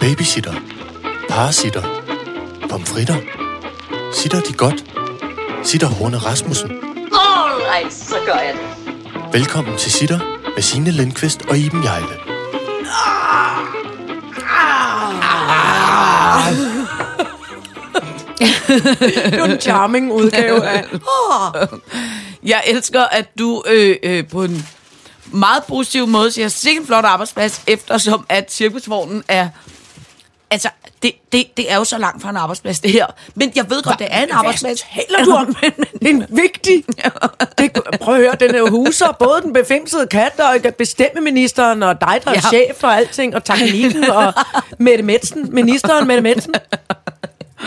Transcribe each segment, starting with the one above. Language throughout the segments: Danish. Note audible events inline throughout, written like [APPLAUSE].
Babysitter. Parasitter. Pomfritter. Sitter de godt? Sitter Horne Rasmussen. Alright, så gør jeg det. Velkommen til Sitter med Signe Lindqvist og Iben Jejle. Det var en charming udgave af... Jeg elsker, at du øh, øh, på en meget positiv måde siger, sikke en flot arbejdsplads, eftersom at cirkusvognen er... Altså, det, det, det er jo så langt fra en arbejdsplads, det her. Men jeg ved godt, det er en arbejdsplads. taler du om? [LAUGHS] Det er en vigtig... [LAUGHS] Det, prøv at høre, den er jo huser både den befimsede kat og bestemmeministeren og dig, der er Ja. chef og alting, og teknikken og [LAUGHS] Mette Metzen, ministeren Mette Metzen.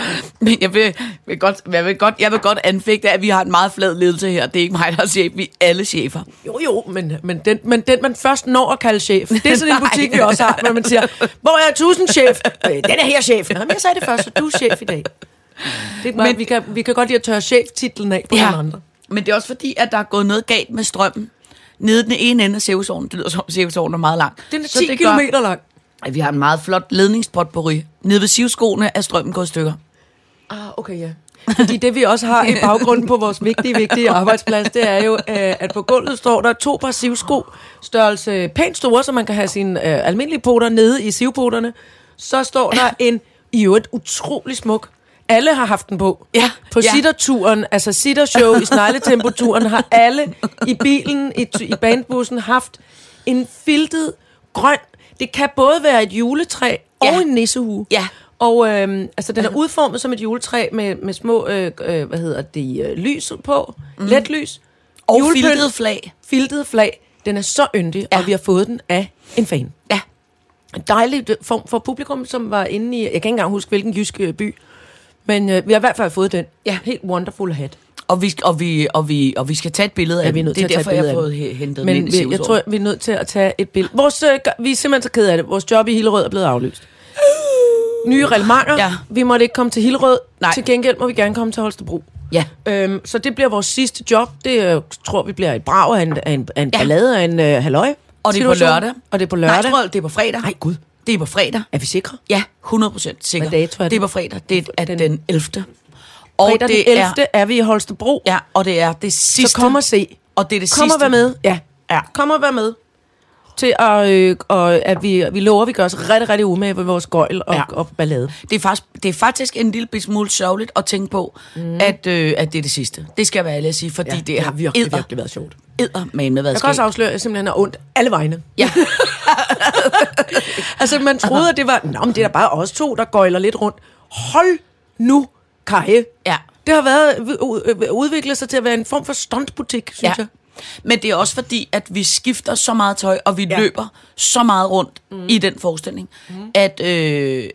[LAUGHS] Men jeg vil, vil godt, jeg, vil godt, jeg vil godt anfægte, at vi har en meget flad ledelse her. Det er ikke mig, der er chef. Vi er alle chefer. Jo, jo, men, men, den, men den, man først når at kalde chef, det er sådan en [LAUGHS] butik, vi også har, hvor man siger, hvor er tusind chef? Øh, Den er her chef. Nå, men jeg sagde det først, så du er chef i dag. Det er bare, men, vi, kan, vi kan godt lide at tørre cheftitlen af på ja. andre. Men det er også fordi, at der er gået noget galt med strømmen. Nede den ene ende af Sevsovnen. Det lyder som, at er meget lang. Den er Så 10 det gør, km lang. At vi har en meget flot ledningspotpourri. Nede ved sivskoene er strømmen gået i stykker. Ah, okay, ja. Fordi det vi også har i baggrunden på vores vigtige, vigtige arbejdsplads, det er jo, øh, at på gulvet står der to par sivsko, størrelse pænt store, så man kan have sine øh, almindelige poter nede i sivpoterne. Så står der en i øvrigt utrolig smuk alle har haft den på. Ja, På ja. sitterturen, altså sittershow i snegletemperaturen, har alle i bilen, i, i bandbussen haft en filtet grøn. Det kan både være et juletræ Ja. og en nissehue. Ja. Og øhm, altså, den er udformet som et juletræ med, med små, øh, øh, hvad hedder det, øh, lys på. Mm. Let lys. Og filtet flag. Filtet flag. Den er så yndig, ja. Ja. og vi har fået den af en fan. Ja. En dejlig øh, form for publikum, som var inde i, jeg kan ikke engang huske, hvilken jysk øh, by, men øh, vi har i hvert fald fået den. Ja. Helt wonderful hat. Og vi, og, vi, og, vi, og vi skal tage et billede af Ja, vi er nødt Det til er at tage et derfor, jeg har fået he- hentet Men vi, jeg tror, vi er nødt til at tage et billede. Vores, øh, vi er simpelthen så ked af det. Vores job i Hillerød er blevet aflyst. Nye reglementer. Ja. Vi måtte ikke komme til Hillerød. Nej. Til gengæld må vi gerne komme til Holstebro. Ja. Øhm, så det bliver vores sidste job. Det øh, tror vi bliver et brag af en, af en, af en Ja. ballade af en øh, halløj. Og det er på lørdag. Og det er på Nej, lørdag. jeg tror, det er på fredag. Nej, gud. Det er på fredag. Er vi sikre? Ja, 100% sikker. Hvad dato er det? Det er på fredag. Det er den 11. Og Fredag den det 11. Er, Er, er vi i Holstebro. ja, og det er det sidste. Så kom og se. og det er det Kom sidste. og vær med. Ja. Ja. Kom og vær med. Til at, øh, og at vi, vi lover, at vi gør os rigtig, rigtig umage med vores gøjl og, ja. Og ballade. Det er, faktisk, det er faktisk en lille smule sørgeligt at tænke på, mm. at, øh, at det er det sidste. Det skal jeg være ærlig at sige, fordi ja, det, har har virkelig, edder, virkelig været sjovt. edder med med været Jeg kan også afsløre, at jeg simpelthen har ondt alle vegne. Ja. [LAUGHS] Altså, man troede, at det var, Nå, men det er da bare os to, der gøjler lidt rundt. Hold nu, Kaje. ja. Det har været u- u- udviklet sig til at være en form for stuntbutik, synes Ja. jeg. Men det er også fordi, at vi skifter så meget tøj, og vi Ja. ja. løber så meget rundt mm. i den forestilling, mm. at øh,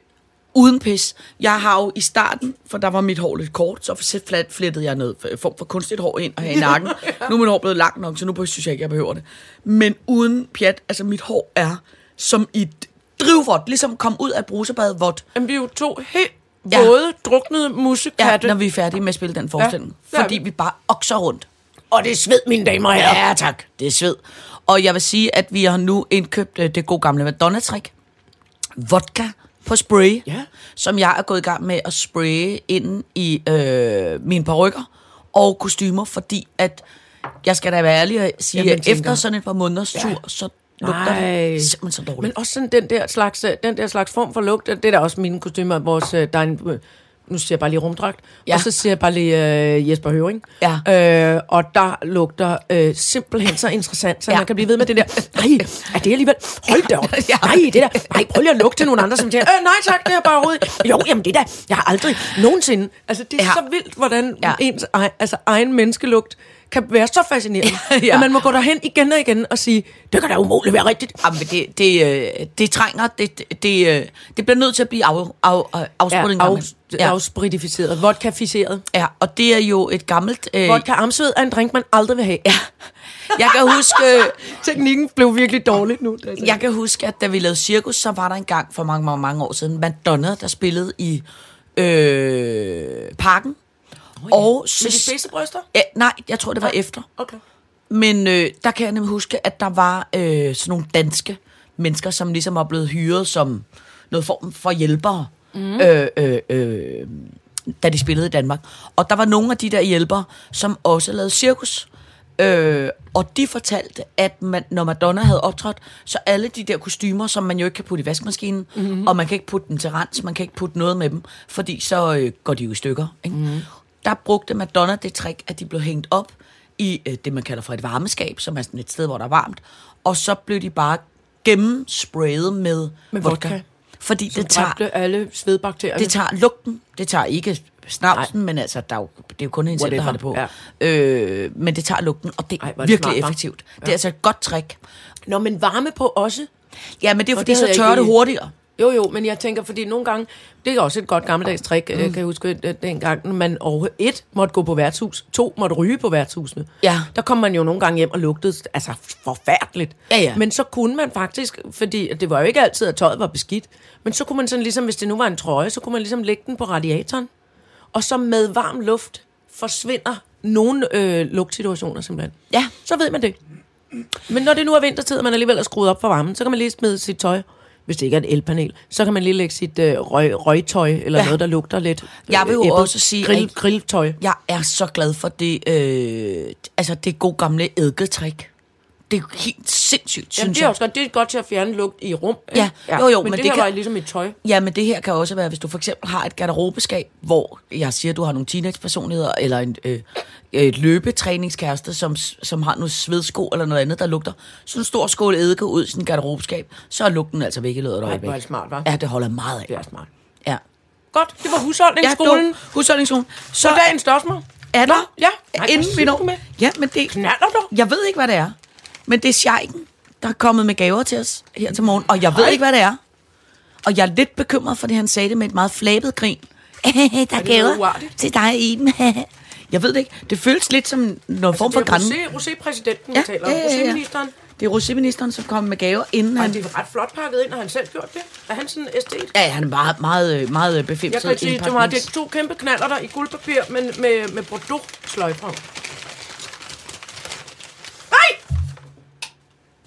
uden pis, jeg har jo i starten, for der var mit hår lidt kort, så flat- flettede jeg noget form for kunstigt hår ind og her i nakken. [LAUGHS] Nu er mit hår blevet langt nok, så nu synes jeg ikke, jeg behøver det. Men uden pjat, altså mit hår er som i et drivvådt, ligesom kom ud af et brusebad vådt. Men vi er jo to helt Ja. våde, druknede Ja, musekatte. når vi er færdige med at spille den forestilling. er fordi vi. bare okser rundt. Og det er sved, mine damer og herrer. Ja, tak. Det er sved. Og jeg vil sige, at vi har nu indkøbt øh, det gode gamle Madonna-trick. Vodka på spray, Ja. som jeg er gået i gang med at spraye ind i øh, mine perukker og kostymer, fordi at jeg skal da være ærlig og sige, at efter sådan et par måneders tur, så lugter Nej. simpelthen så dårligt. Men også sådan den der slags, øh, den der slags form for lugt, det er da også mine kostymer, vores, øh, der er en, øh, nu siger jeg bare lige rumdragt, ja. Og så siger jeg bare lige øh, Jesper Høring. Ja. Øh, og der lugter øh, simpelthen så interessant, så ja. Man kan blive ved med det der, nej, er det alligevel, hold da op, [LAUGHS] Ja. nej, det der, nej, prøv lige at lugte til nogle andre, som siger, øh, nej tak, det er bare overhovedet, jo, jamen det der, jeg har aldrig nogensinde, altså det er ja. Så vildt, hvordan. Ja. ens egen, altså, egen menneskelugt kan være så fascinerende, ja. [LAUGHS] Ja. at man må gå derhen igen og igen og sige, det kan da umuligt være rigtigt. Jamen, det, det, øh, det trænger, det, det, det, øh, det bliver nødt til at blive af, af, af, afspurgt en Ja, af, ja. afspridificeret, vodkaficeret. Ja, og det er jo et gammelt... Øh, Vodka armsved er en drink, man aldrig vil have. Ja. jeg kan huske... [LAUGHS] Teknikken blev virkelig dårlig nu. sagde Jeg kan huske, at da vi lavede cirkus, så var der en gang for mange, mange, mange år siden, Madonna, der spillede i øh, parken. Oh, ja. Og det. Med de spidse bryster? Ja, nej, jeg tror, det var efter. Okay. Men øh, der kan jeg nemlig huske, at der var øh, sådan nogle danske mennesker, som ligesom var blevet hyret som noget form for hjælpere, mm. øh, øh, øh, da de spillede i Danmark. Og der var nogle af de der hjælpere, som også lavede cirkus. Øh, og de fortalte, at man, når Madonna havde optrådt, så alle de der kostymer, som man jo ikke kan putte i vaskemaskinen, mm-hmm. og man kan ikke putte dem til rens, man kan ikke putte noget med dem, fordi så øh, går de jo i stykker. Ikke? Mm-hmm. Der brugte Madonna det trick, at de blev hængt op i øh, det, man kalder for et varmeskab, som er sådan et sted, hvor der er varmt, og så blev de bare gennemsprayet med, Med vodka. vodka. Fordi Som det tager, alle svedbakterierne. det tager lugten, det tager ikke snavsen, men altså, der er jo, det er jo kun en selv, der har det på. Ja. Øh, men det tager lugten, og det er Ej, det virkelig smart, effektivt. Det er altså et godt trick. Nå, men varme på også. Ja, men det er fordi, så tørrer det hurtigere. Jo, jo, men jeg tænker, fordi nogle gange, det er også et godt gammeldags trick, mm. kan jeg huske, at dengang man over et måtte gå på værtshus, to måtte ryge på værtshusene. Ja. Der kom man jo nogle gange hjem og lugtede, altså forfærdeligt. Ja, ja. Men så kunne man faktisk, fordi det var jo ikke altid, at tøjet var beskidt, men så kunne man sådan ligesom, hvis det nu var en trøje, så kunne man ligesom lægge den på radiatoren, og så med varm luft forsvinder nogle øh, lugtsituationer simpelthen. Ja. Så ved man det. Men når det nu er vintertid, og man alligevel er skruet op for varmen, så kan man lige smide sit tøj, hvis det ikke er et elpanel, så kan man lige lægge sit øh, røg, røgtøj, eller Ja. noget, der lugter lidt. Jeg vil jo æblet. også sige, Grill, at- grilltøj. Jeg er så glad for det, øh, altså det gode gamle eddiketrik. Det er helt sindssygt, Jamen, synes det er også godt. Det er godt til at fjerne lugt i rum. ikke? Ja, jo, jo, men, men det, det her kan- var ligesom et tøj. Ja, men det her kan også være, hvis du for eksempel har et garderobeskab, hvor jeg siger, du har nogle teenagepersonligheder, eller en, øh, et løbetræningskæreste, som, som har nogle svedsko eller noget andet, der lugter. Så en stor skål eddike ud i sin garderobeskab, så er lugten altså væk i løbet af et Ej, øjeblik. hvor er det smart, hva'? Ja, det holder meget af. Det er smart. Ja. Godt, det var Ja, husholdningsskolen. du, husholdningsskolen. Så Så dagens spørgsmål. er der, Nå, ja. Ej, inden vi når med? Ja, men det, Knaller du? jeg ved ikke, hvad det er. Men det er Scheiken, der er kommet med gaver til os her til morgen. Og jeg ved Hej. ikke, hvad det er. Og jeg er lidt bekymret, fordi han sagde det med et meget flabet grin. [LAUGHS] der er, det gaver til dig, Iben. [LAUGHS] jeg ved det ikke. Det føles lidt som noget form for Altså, det græn. er Rosé, Rosé-præsidenten, vi Ja, taler om. ja, ja, ja. Rosé-ministeren. Det er roséministeren, som kom med gaver, inden Ej, han... det er ret flot pakket ind, har han selv gjort det. Er han sådan æstet? Ja, han er meget, meget, meget Jeg befimset kan sige, det var det to kæmpe knaller der i guldpapir, men med, med Bordeaux-sløjfer. Nej!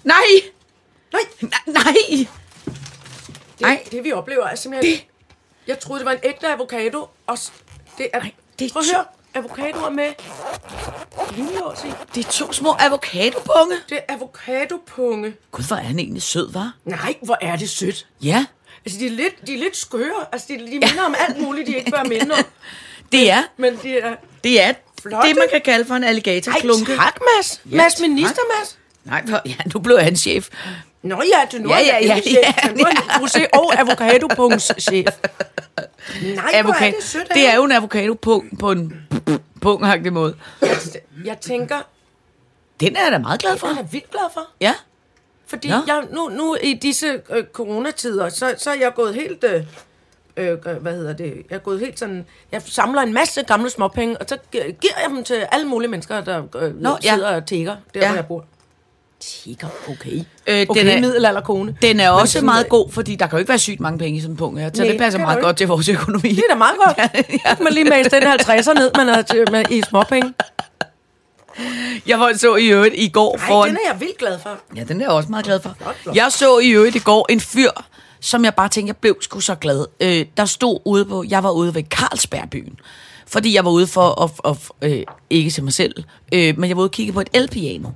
Nej! Nej! Nej! Nej! Det, Ej. det vi oplever er simpelthen... Det. Jeg troede, det var en ægte avocado, og det er... Ej, det er Prøv at høre, avocadoer med linjelås i. Det er to små avocadopunge. Det er avocadopunge. Gud, hvor er han egentlig sød, var? Nej, hvor er det sødt. Ja. Altså, de er lidt, de er lidt skøre. Altså, de, de minder om alt muligt, de ikke bør minde om. [LAUGHS] Det er, Men de er... det er Flotte. det, man kan kalde for en Ej, alligatorklunke. tak, Mads. Ja, Mads, minister, Mads. Nej, hvor, ja, nu blev han chef. Nå ja, det er nu Ja, er ja, jeg ja, ja, en rosé- og avocadopunkts chef. Nej, hvor er det sødt. Det er jo en avocadopung på en pungagtig måde. Jeg, jeg tænker, Den er jeg da meget glad for. jeg er vildt glad for. Ja. Fordi Nå. jeg, nu, nu i disse øh, coronatider, så, så er jeg gået helt... Øh, øh, hvad hedder det? Jeg er gået helt sådan... Jeg samler en masse gamle småpenge, og så gi- giver jeg dem til alle mulige mennesker, der øh, Nå, Nå, ja. sidder og tigger, der Ja. hvor jeg bor. Tigger, okay. Øh, Okay, den er- middelalderkone. Den er også sådan- meget god, fordi der kan jo ikke være sygt mange penge i sådan en punkt her. Så Nej, det passer meget godt til vores økonomi. Det er da meget godt. [LAUGHS] ja. Man lige mase den 50'er ned, man er man, i småpenge. Jeg var så i øvrigt i går Nej, foran... den er jeg vildt glad for. Ja, den er jeg også meget glad for. Jeg så i øvrigt i går en fyr, som jeg bare tænkte, jeg blev sgu så glad. Øh, der stod ude på, jeg var ude ved Carlsbergbyen, fordi jeg var ude for at, at, at øh, ikke til mig selv, øh, men jeg var ude og kigge på et elpiano.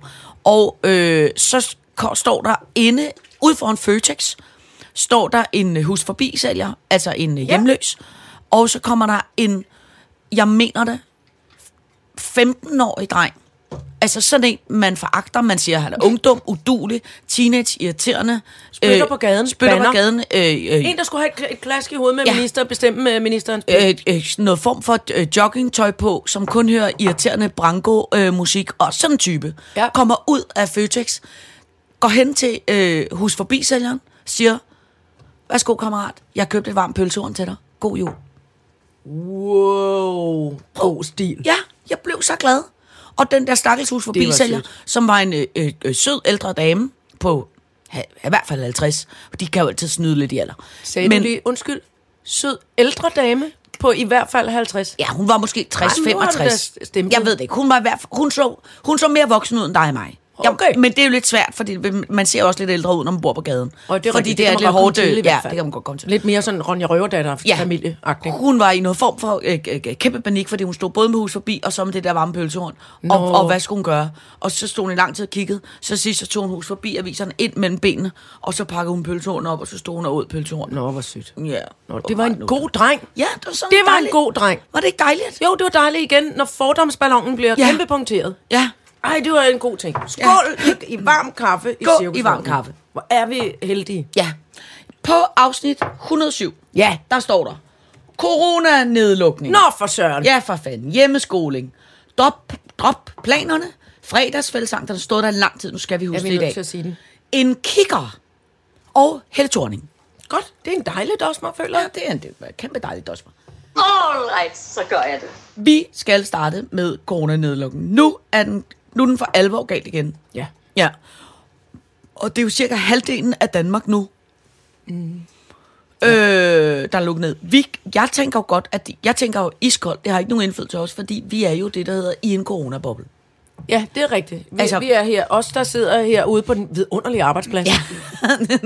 Og øh, så står der inde, ude foran Føtex, står der en hus forbi sælger, altså en ja. hjemløs, og så kommer der en, jeg mener det, 15-årig dreng. Altså sådan en, man foragter. Man siger, han er ungdom, udulig, teenage, irriterende. Spytter på gaden, Spytter på banner. gaden. Øh, øh, En, der skulle have et, et klask i hovedet med Ja. minister, bestemme med ministerens øh, øh, noget form for øh, joggingtøj på, som kun hører irriterende branko-musik, og sådan en type. Ja. Kommer ud af Føtex, går hen til øh, hus forbi sælgeren, siger, værsgo kammerat, jeg købte et varmt pølsehorn til dig. God jul. Wow, god stil. Ja, jeg blev så glad. Og den der stakkels hus forbi sælger, som var en øh, øh, øh, sød ældre dame på ha, i hvert fald 50. For de kan jo altid snyde lidt i alder. Sagde Men, du lige, undskyld, sød ældre dame på i hvert fald 50. Ja, hun var måske Ej, men nu har du 60-65. da stemplet. Jeg ved det ikke. Hun, var i hvert fald, hun, så, hun så mere voksen ud end dig og mig. Okay. Ja, men det er jo lidt svært, fordi man ser også lidt ældre ud, når man bor på gaden. Og det er fordi rigtigt, det, det er lidt hårdt. til Ja, det kan man godt komme til. Lidt mere sådan Ronja Røverdatter Ja. familieagtigt. Hun var i noget form for øh, øh, øh, kæmpe panik, fordi hun stod både med hus forbi, og så med det der varme pølsehorn. Og, og hvad skulle hun gøre? Og så stod hun i lang tid og kiggede. Så sidst så tog hun hus forbi aviserne ind mellem benene, og så pakkede hun pølsehorn op, og så stod hun og åd pølsehorn. Nå, hvor sygt. Ja. Nå, det var en god dreng. Ja, det var sådan Det var dejligt. en god dreng. Var det ikke dejligt? Jo, det var dejligt igen, når fordomsballonen bliver ja. kæmpe punkteret. Ja. Ej, det var en god ting. Skål ja. i, i varm kaffe i Skål i varm kaffe. Hvor er vi heldige. Ja. På afsnit 107, Ja. der står der, corona-nedlukning. Nå, for søren. Ja, for fanden. Hjemmeskoling. Drop, drop planerne. Fredagsfællesang, der stod der lang tid. Nu skal vi huske det i dag. til at sige den. En kigger. Og Helle Thorning. Godt, det er en dejlig dosmer, føler Ja, jeg. det er en, det er en kæmpe dejligt dosmer. All right, så gør jeg det. Vi skal starte med coronanedlukningen. Nu er den, nu er den for alvor galt igen. Ja. Ja. Og det er jo cirka halvdelen af Danmark nu, mm. øh, der er lukket ned. Vi, jeg tænker jo godt, at de, jeg tænker jo iskoldt, det har ikke nogen indflydelse til os, fordi vi er jo det, der hedder i en coronaboble. Ja, det er rigtigt. Vi, Altså- vi er her, os der sidder herude på den vidunderlige arbejdsplads. Ja.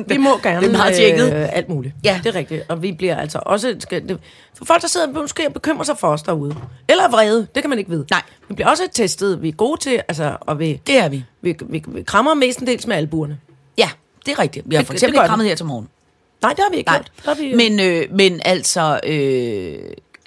vi må gerne Det er meget tjekket. øh, alt muligt. Ja. det er rigtigt. Og vi bliver altså også... Skal, det, for folk, der sidder måske og bekymrer sig for os derude. Eller er vrede, det kan man ikke vide. Nej. Vi bliver også testet. Vi er gode til, altså, og vi, Det er vi. vi, vi, vi krammer mestendels med albuerne. Ja, det er rigtigt. Vi har Det- for det eksempel gør ikke krammet her til morgen. Nej, det har vi ikke Nej, gjort. Vi, men, øh, men altså, øh,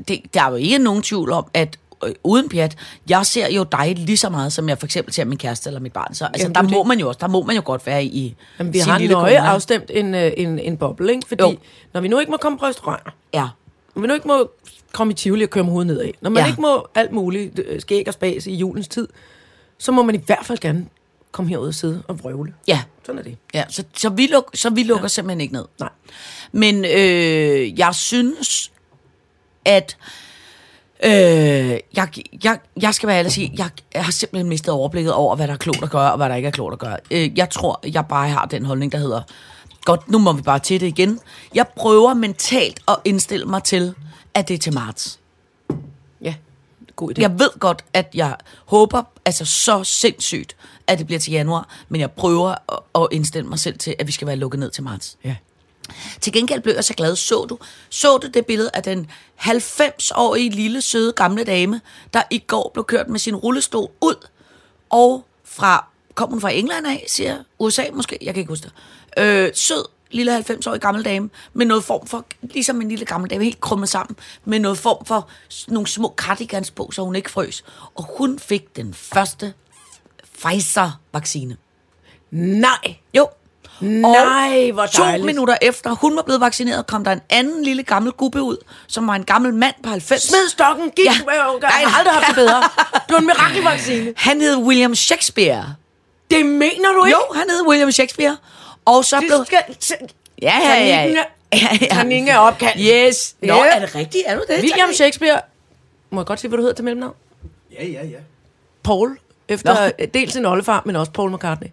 det, der er jo ikke nogen tvivl om, at øh, uden pjat, jeg ser jo dig lige så meget, som jeg for eksempel ser min kæreste eller mit barn. Så altså, Jamen, der er må det. man jo også, der må man jo godt være i Jamen, vi sin har lille nøje corona. afstemt en, øh, en, en boble, ikke? Fordi Jo. når vi nu ikke må komme på restauranter, Ja, når vi nu ikke må komme i Tivoli og køre med hovedet nedad, når man Ja. ja. ikke må alt muligt øh, skæg og spas i julens tid, så må man i hvert fald gerne komme herud og sidde og vrøvle. ja. Sådan er det. Ja, så, så vi, luk, så vi lukker ja. simpelthen ikke ned. Nej. Men øh, jeg synes, at øh, jeg, jeg, jeg skal være ærlig og sige, jeg, jeg har simpelthen mistet overblikket over, hvad der er klogt at gøre, og hvad der ikke er klogt at gøre. Øh, jeg tror, jeg bare har den holdning, der hedder, godt, nu må vi bare til det igen. Jeg prøver mentalt at indstille mig til, at det er til marts. Ja, god idé. Jeg ved godt, at jeg håber altså så sindssygt, at det bliver til januar, men jeg prøver at, at indstille mig selv til, at vi skal være lukket ned til marts. Ja. Til gengæld blev jeg så glad. Så du, så du det billede af den 90-årige lille, søde, gamle dame, der i går blev kørt med sin rullestol ud, og fra, kom hun fra England af, siger USA måske, jeg kan ikke huske det. Øh, sød, lille 90-årig gammel dame, med noget form for, ligesom en lille gammel dame, helt krummet sammen, med noget form for nogle små cardigans på, så hun ikke frøs. Og hun fik den første Pfizer-vaccine. Nej! Jo. Nej, hvor to dejligt. minutter efter hun var blevet vaccineret, kom der en anden lille gammel gubbe ud, som var en gammel mand på 90. Smid stokken, gik. Ja. Jeg har aldrig haft det bedre. [LAUGHS] Det var en mirakelvaccine. Han hed William Shakespeare. Det mener du ikke? Jo, han hed William Shakespeare. Og så blev... Det skal... Ja, ja, ja. Er- ja, ja. Er opkaldt. Yes. Nå, Ja. er det rigtigt? Er du det? William? Shakespeare. Må jeg godt sige, hvad du hedder til mellemnavn? Ja, ja, ja. Paul. Efter Nå. Nå. dels en oldefar, men også Paul McCartney.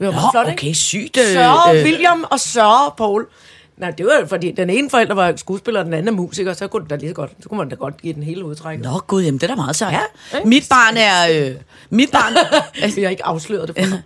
Det var Nå, flot, ikke? okay, sygt. Sir øh, William og Sir Paul. Nej, det var jo fordi, den ene forælder var skuespiller, og den anden er musiker, så kunne, det da lige så godt, så kunne man da godt give den hele udtræk. Nå, gud, jamen det er da meget sejt. Ja, ikke? Mit barn er... Øh, mit barn... [LAUGHS] Vi har ikke afsløret det for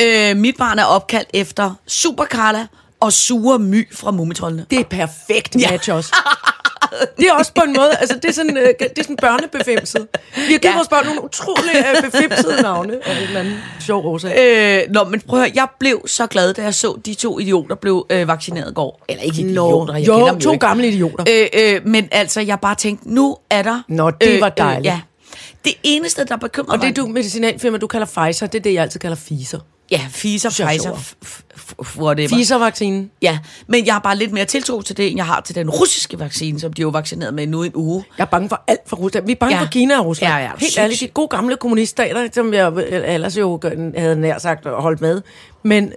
øh, mit barn er opkaldt efter Super Carla og Sure My fra Mumitrollene. Det er perfekt match også. [LAUGHS] [LAUGHS] Det er også på en måde, altså det er sådan, øh, det er sådan børnebefimset. Vi har givet Ja. vores børn nogle utrolig øh, befimsede navne af en eller anden sjov årsag. Øh, nå, men prøv at høre, jeg blev så glad, da jeg så de to idioter blev øh, vaccineret i går. Eller ikke idioter, jeg jo, kender dem to ikke. gamle idioter. Øh, øh, men altså, jeg bare tænkte, nu er der... Nå, det var dejligt. ja. Det eneste, der bekymrer Og det mig... du medicinalfirma, du kalder Pfizer, det er det, jeg altid kalder Pfizer. Ja, Pfizer, Pfizer, whatever. Pfizer-vaccinen. Ja, men jeg har bare lidt mere tiltro til det, end jeg har til den russiske vaccine, som de jo vaccineret med nu i en uge. Jeg er bange for alt for Rusland. Vi er bange Ja. for Kina og Rusland. Ja, ja, Helt ærligt, de gode gamle kommuniststater, som jeg ellers jo havde nær sagt holdt med. Men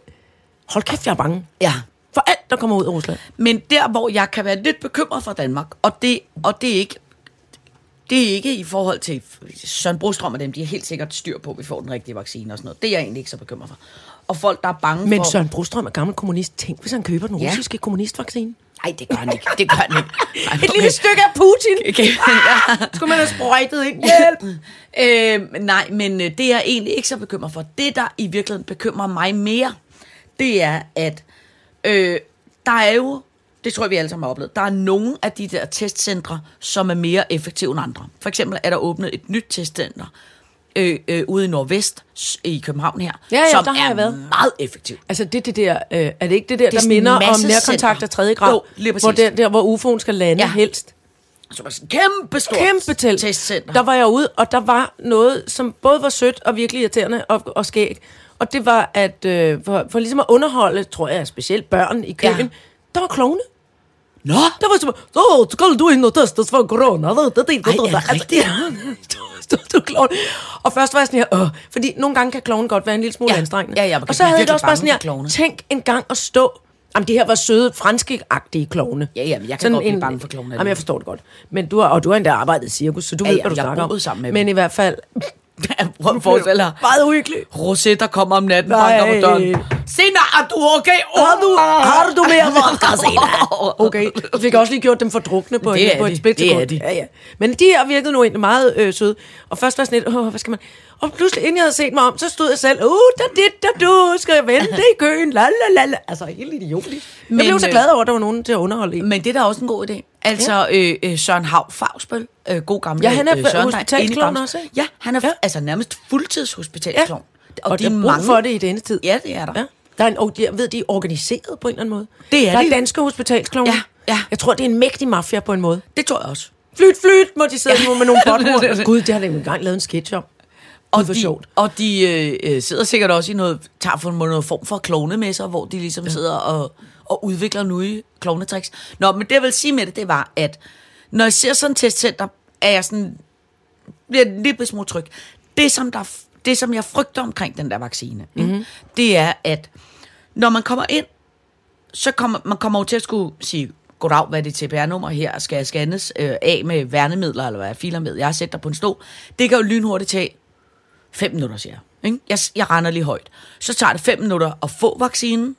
hold kæft, jeg er bange. Ja. For alt, der kommer ud af Rusland. Men der, hvor jeg kan være lidt bekymret for Danmark, og det, og det er ikke det er ikke i forhold til Søren Brostrøm og dem, de er helt sikkert styr på, at vi får den rigtige vaccine og sådan noget. Det er jeg egentlig ikke så bekymret for. Og folk, der er bange Men for... Søren Brostrøm er gammel kommunist. Tænk, hvis han køber den Ja. russiske kommunistvaccine. Nej, det gør han ikke. Det gør han ikke. [LAUGHS] Ej, Et lille stykke af Putin. [LAUGHS] Okay. Skulle man have sprøjtet ind? Hjælp! øh, nej, men øh, det er jeg egentlig ikke så bekymret for. Det, der i virkeligheden bekymrer mig mere, det er, at øh, der er jo, det tror jeg, vi alle sammen har oplevet, der er nogle af de der testcentre, som er mere effektive end andre. For eksempel er der åbnet et nyt testcenter øh, øh, ude i Nordvest i København her, Ja, ja, som der har er jeg været. meget effektivt. Altså det, det der, øh, er det ikke det der, er der minder om nærkontakt af tredje grad? Jo, lige hvor, præcis. der, hvor UFO'en skal lande Ja. helst. Som er sådan kæmpe stort Kæmpe telt. testcenter. Der var jeg ude, og der var noget, som både var sødt og virkelig irriterende og, og skæg. Og det var, at øh, for, for ligesom at underholde, tror jeg, specielt børn i køen, ja. der var klovne. Nå, Der var som, så skal du ind og testes for corona. Det, det, det, Ej, er det rigtigt? Stod [LAUGHS] du klovn. Og først var jeg sådan her, Åh, fordi nogle gange kan klovnen godt være en lille smule Ja. anstrengende. Ja, ja, og så havde jeg det også bare sådan her, tænk en gang at stå Jamen, det her var søde, franske-agtige klovne. Ja, ja, men jeg kan godt blive bange for klovne Jamen, jeg forstår det godt. Men du har, og du har endda arbejdet i cirkus, så du Ja, ved, ja, hvad du snakker om. sammen med Men dem. i hvert fald... [LAUGHS] Forestille dig. Meget uhyggeligt. Rosetta kommer om natten, Nej. banker på døren. Sina, er du okay? Har du, har du mere [LAUGHS] vodka, Sina? [LAUGHS] Okay. Jeg fik også lige gjort dem for drukne på, Det en, på de. et splitsekund. Det er de. Ja, ja. Men de her virkede nu egentlig meget øh, søde. Og først var sådan lidt, åh, hvad skal man... Og pludselig, inden jeg havde set mig om, så stod jeg selv, uh, der dit, der du, skal jeg vente i køen, la la la. Altså, helt idiotisk. Men, jeg blev så øh, glad over, at der var nogen til at underholde en. Men det er da også en god idé. Altså, øh, øh, Søren Hav Fagsbøl, øh, god gamle Ja, han er øh, Søren, i Bamse. også, ikke? Ja, han er Ja. ja. altså nærmest fuldtidshospitalsklovn. Og, og der er brug for det i denne tid. Ja, det er der. Ja. Der er en, og jeg ved, de er organiseret på en eller anden måde. Det er der de. er danske hospitalsklovne. Ja, ja. Jeg tror, det er en mægtig mafia på en måde. Det tror jeg også. Flyt, flyt, må de sidde ja. med nogle [LAUGHS] botmord. Gud, det har de engang lavet en sketch om. Og hvor de, sjovt. og de øh, øh, sidder sikkert også i noget, tager for noget form for klovnemesser, hvor de ligesom ja. sidder og, og udvikler nye klovnetricks. Nå, men det jeg vil sige med det, det var, at når jeg ser sådan et testcenter, er jeg sådan, bliver en lille smule tryg. Det, som, der, det, som jeg frygter omkring den der vaccine, Mhm. mm-hmm. det er, at når man kommer ind, så kommer man kommer jo til at skulle sige, goddag, hvad er det TPR-nummer her, skal jeg scannes øh, af med værnemidler, eller hvad filer med, jeg sat dig på en stol. Det kan jo lynhurtigt tage fem minutter, siger jeg. Ikke? Jeg, jeg render lige højt. Så tager det fem minutter at få vaccinen, Mhm.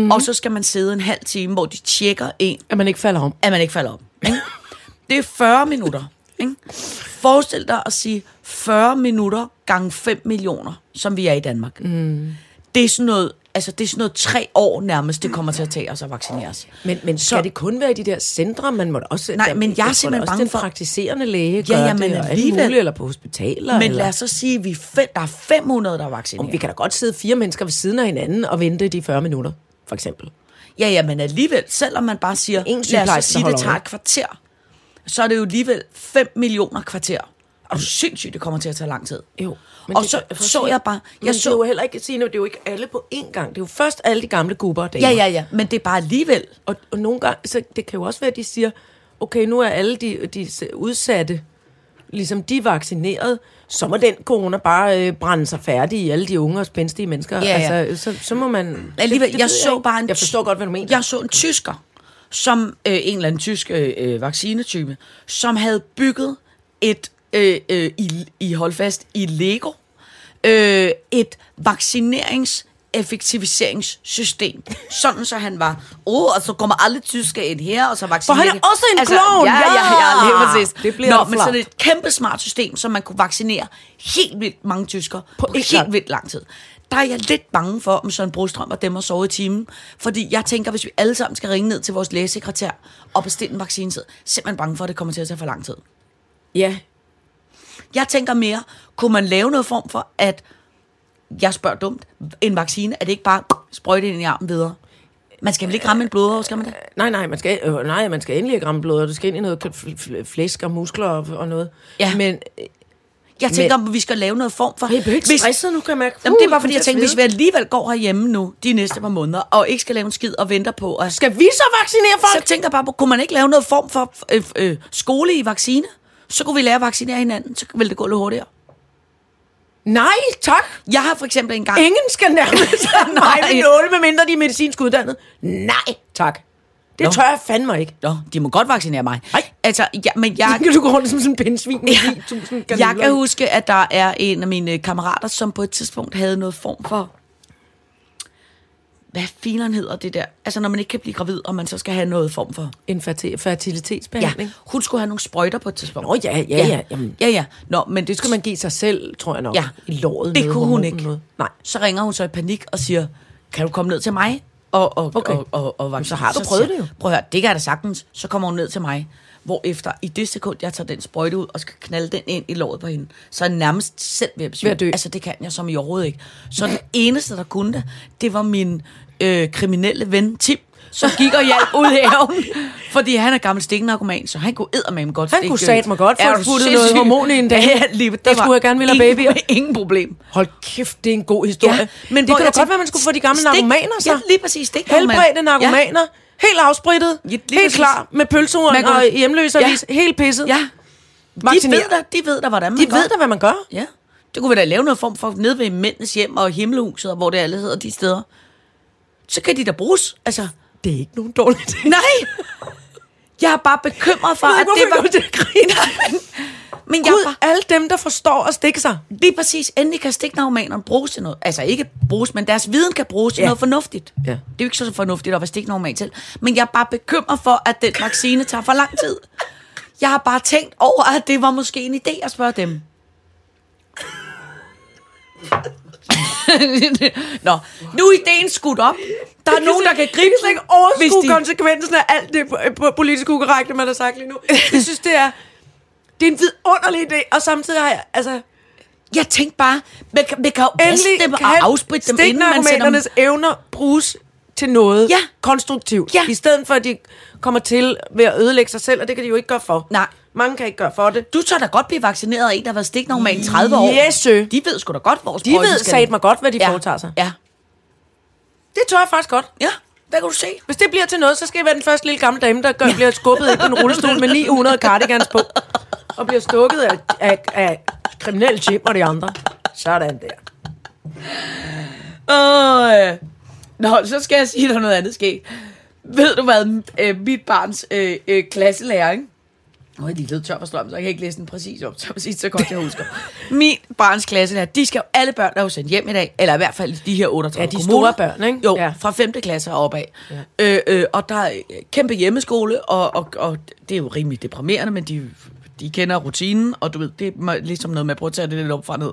mm-hmm. og så skal man sidde en halv time, hvor de tjekker en, At man ikke falder om. at man ikke falder om. Ikke? Det er 40 minutter. Ikke? Forestil dig at sige 40 minutter gange 5 millioner, som vi er i Danmark. Mm. Det er sådan noget, altså det er sådan noget tre år nærmest, det kommer til at tage os at vaccineres. Men, men skal Så- det kun være i de der centre? Man må også, Nej, men jeg er simpelthen bange den for- praktiserende læge Ja, gør ja, men det, og alligevel- muligt, eller på hospitaler. Men eller, lad os så sige, vi fem, der er 500, der er vaccineret. og vi kan da godt sidde fire mennesker ved siden af hinanden og vente de 40 minutter, for eksempel. Ja, ja, men alligevel, selvom man bare siger, ingen lad os sige, der det tager et kvarter, så er det jo alligevel 5 millioner kvarter. Og sindssygt, det kommer til at tage lang tid. Jo. Og så så jeg bare, Jeg jeg så, det er jo heller ikke, Signe, det er jo ikke alle på én gang. Det er jo først alle de gamle gubber damer. ja, ja, ja, men det er bare alligevel. Og, og nogle gange, så det kan jo også være, at de siger, okay, nu er alle de, de udsatte, ligesom de er vaccineret, så må den corona bare øh, brænde sig færdig i alle de unge og spændstige mennesker. Ja, ja. Altså, så, så må man... Alligevel, jeg ved så ikke. bare en Jeg forstår godt, hvad du mener. Jeg så en tysker, som øh, en eller anden tysk øh, øh, vaccinetype, som havde bygget et, øh, øh, i, i hold fast, i Lego, øh, et vaccinerings effektiviseringssystem. Sådan så han var, åh, oh, og så kommer alle tyske ind her, og så vaccinerer For han er de." også en klovn, Ja, ja, ja, lige præcis. Det bliver Nå, men flot. sådan et kæmpe smart system, så man kunne vaccinere helt vildt mange tyskere på, på helt vildt lang tid. Der er jeg lidt bange for, om Søren Brostrøm og dem har sovet i timen. Fordi jeg tænker, hvis vi alle sammen skal ringe ned til vores lægesekretær og bestille en vaccine, så er jeg simpelthen bange for, at det kommer til at tage for lang tid. Ja, Jeg tænker mere, kunne man lave noget form for, at jeg spørger dumt, en vaccine, er det ikke bare sprøjte ind i armen videre? Man skal vel ikke ramme en blodår, skal man det? nej, nej, man skal, øh, nej, man skal endelig ikke ramme blod, og du skal ind i noget fl- fl- flæsk og muskler og, og noget. Ja. Men øh, Jeg tænker, om vi skal lave noget form for... jeg bliver ikke stresset nu, kan jeg mærke. Jamen, det er bare Uh, fordi, jeg tænker, hvis vi alligevel går herhjemme nu, de næste par måneder, og ikke skal lave en skid og venter på at Skal vi så vaccinere Så folk? tænker jeg bare på, kunne man ikke lave noget form for øh, øh, skole i vaccine? Så kunne vi lære at vaccinere hinanden, så ville det gå lidt hurtigere. Nej, tak. Jeg har for eksempel engang... Ingen skal nærme sig [LAUGHS] Nej. med nåle, medmindre de er medicinsk uddannet. Nej, tak. Det Nå. tør jeg fandme ikke. Nå, de må godt vaccinere mig. Nej. Altså, ja, men jeg, Kan [LAUGHS] du gå rundt som sådan en pindsvin med 10.000 jeg kan huske, at der er en af mine kammerater, som på et tidspunkt havde noget form for... hvad filen hedder det der? Altså, når man ikke kan blive gravid, og man så skal have noget form for... En ferti- Ja, fertilitetsbehandling. hun skulle have nogle sprøjter på et tidspunkt. Nå, ja, ja, ja. Jamen, ja, ja. Nå, men det skal man give sig selv, tror jeg nok. Ja. I låret. Det kunne hun ikke. Noget. Nej. Så ringer hun så i panik og siger, kan du komme ned til mig? Og, og, Okay. og, og, og, og så har du prøvet det jo. Prøv at høre, det kan jeg da sagtens. Så kommer hun ned til mig. Hvor efter i det sekund, jeg tager den sprøjte ud og skal knalde den ind i låret på hende, så er jeg nærmest selv ved at. Ved at dø. Altså, det kan jeg som i overhovedet ikke. Så den eneste, der kunne det, det var min øh, kriminelle ven, Tim, som gik og hjalp ud i haven. [LAUGHS] Fordi han er gammel stiknarkoman, så han kunne eddermame godt Han kunne det. satme godt få du puttet noget hormon i en dag. [LAUGHS] Ja, lige, det Der skulle jeg gerne ville have babyer. Ingen problem. Hold kæft, det er en god historie. Ja, men det jeg da godt være, man skulle få de gamle stik- narkomaner så. Ja, lige præcis. Helbredte narkomaner. Helt afsprittet. Ja, helt præcis. klar med pølsehorn kunne- og hjemløservis. Helt pisset. Ja. ja. De ved da, de ved da, hvordan man De gør. ved da, hvad man gør. Ja. Det kunne vi da lave noget form for nede ved mændenes hjem og himmelhuset, hvor det alle hedder de steder. Så kan de da bruges. Altså, Det er ikke nogen dårlig ting. nej! Jeg er bare bekymret for, Jeg at det var... jeg griner. Men jeg Gud, bare... alle dem, der forstår at stikke sig. Lige præcis, endelig kan stiknarkomanerne bruges til noget. Altså ikke bruges, men deres viden kan bruges til Ja. noget fornuftigt. Ja. Det er jo ikke så fornuftigt at være stiknarkoman til. Men jeg er bare bekymret for, at den vaccine tager for lang tid. Jeg har bare tænkt over, at det var måske en idé at spørge dem. [LAUGHS] Nå, nu er ideen skudt op. Der er nogen, der kan gribe slet ikke overskue de- konsekvensen af alt det politisk ukorrekte, man har sagt lige nu. Jeg synes, det er, det er en vidunderlig idé, og samtidig har jeg, altså, Jeg tænkte bare, man kan, man kan jo endelig dem og kan afspritte dem, inden man sender dem. evner bruges til noget Ja. konstruktivt. Ja. I stedet for, at de kommer til ved at ødelægge sig selv, og det kan de jo ikke gøre for. Nej. Mange kan ikke gøre for det. Du tør da godt blive vaccineret af en, der har været stiknarkoman i 30 år. Yes, sø. De ved sgu da godt, hvor De ved sagt mig godt, hvad de ja. foretager sig. Ja. Det tør jeg faktisk godt. Ja, hvad kan du se? Hvis det bliver til noget, så skal jeg være den første lille gamle dame, der gør, bliver skubbet ind i en rullestol med 900 cardigans på. Og bliver stukket af, af, af kriminelle Jim og de andre. Sådan der. Åh, øh. Nå, så skal jeg sige dig noget andet sket. Ved du hvad, øh, mit barns øh, øh, klasselærer, ikke? Er jeg lige lidt tør for strøm, så jeg kan ikke læse den præcis op, så præcis så godt jeg husker. [LAUGHS] Min barns klasselærer, de skal jo, alle børn er jo sendt hjem i dag, eller i hvert fald de her 38 Ja, de kommuner. store børn, ikke? Jo, Ja. fra 5. klasse og opad. Ja. Øh, øh, og der er øh, kæmpe hjemmeskole, og, og, og det er jo rimelig deprimerende, men de, de kender rutinen, og du ved, det er ligesom noget med at prøve at tage det lidt op fra ned.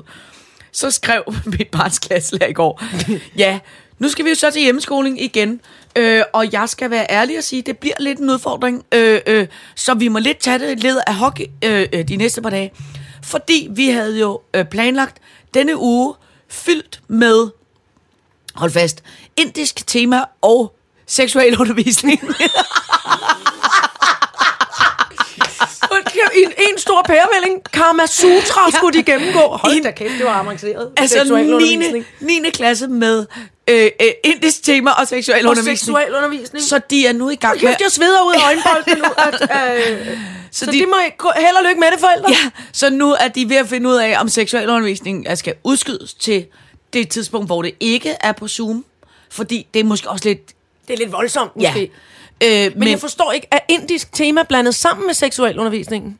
Så skrev [LAUGHS] mit barns klasselærer i går, [LAUGHS] ja, nu skal vi jo så til hjemmeskoling igen, øh, og jeg skal være ærlig og sige, det bliver lidt en udfordring, øh, øh, så vi må lidt tage det led af hockey øh, øh de næste par dage. Fordi vi havde jo øh, planlagt denne uge fyldt med, hold fast, indisk tema og seksuel undervisning. [LAUGHS] En, en stor pærevælling. Karma Sutra ja. skulle de gennemgå. Hold da kæft, det var avanceret. altså Seksualundervisning. 9. 9. klasse med øh, øh, indisk tema og seksuel Og undervisning. seksualundervisning. Så de er nu i gang med... Kæft, jeg sveder ud af øjenbolden nu. At, [LAUGHS] øh, så, så de- det må gå, held og lykke med det, forældre. Ja, så nu er de ved at finde ud af, om seksualundervisning er- skal udskydes til det tidspunkt, hvor det ikke er på Zoom. Fordi det er måske også lidt... Det er lidt voldsomt, Ja. måske. Øh, Men, men jeg forstår ikke, er indisk tema blandet sammen med seksualundervisningen?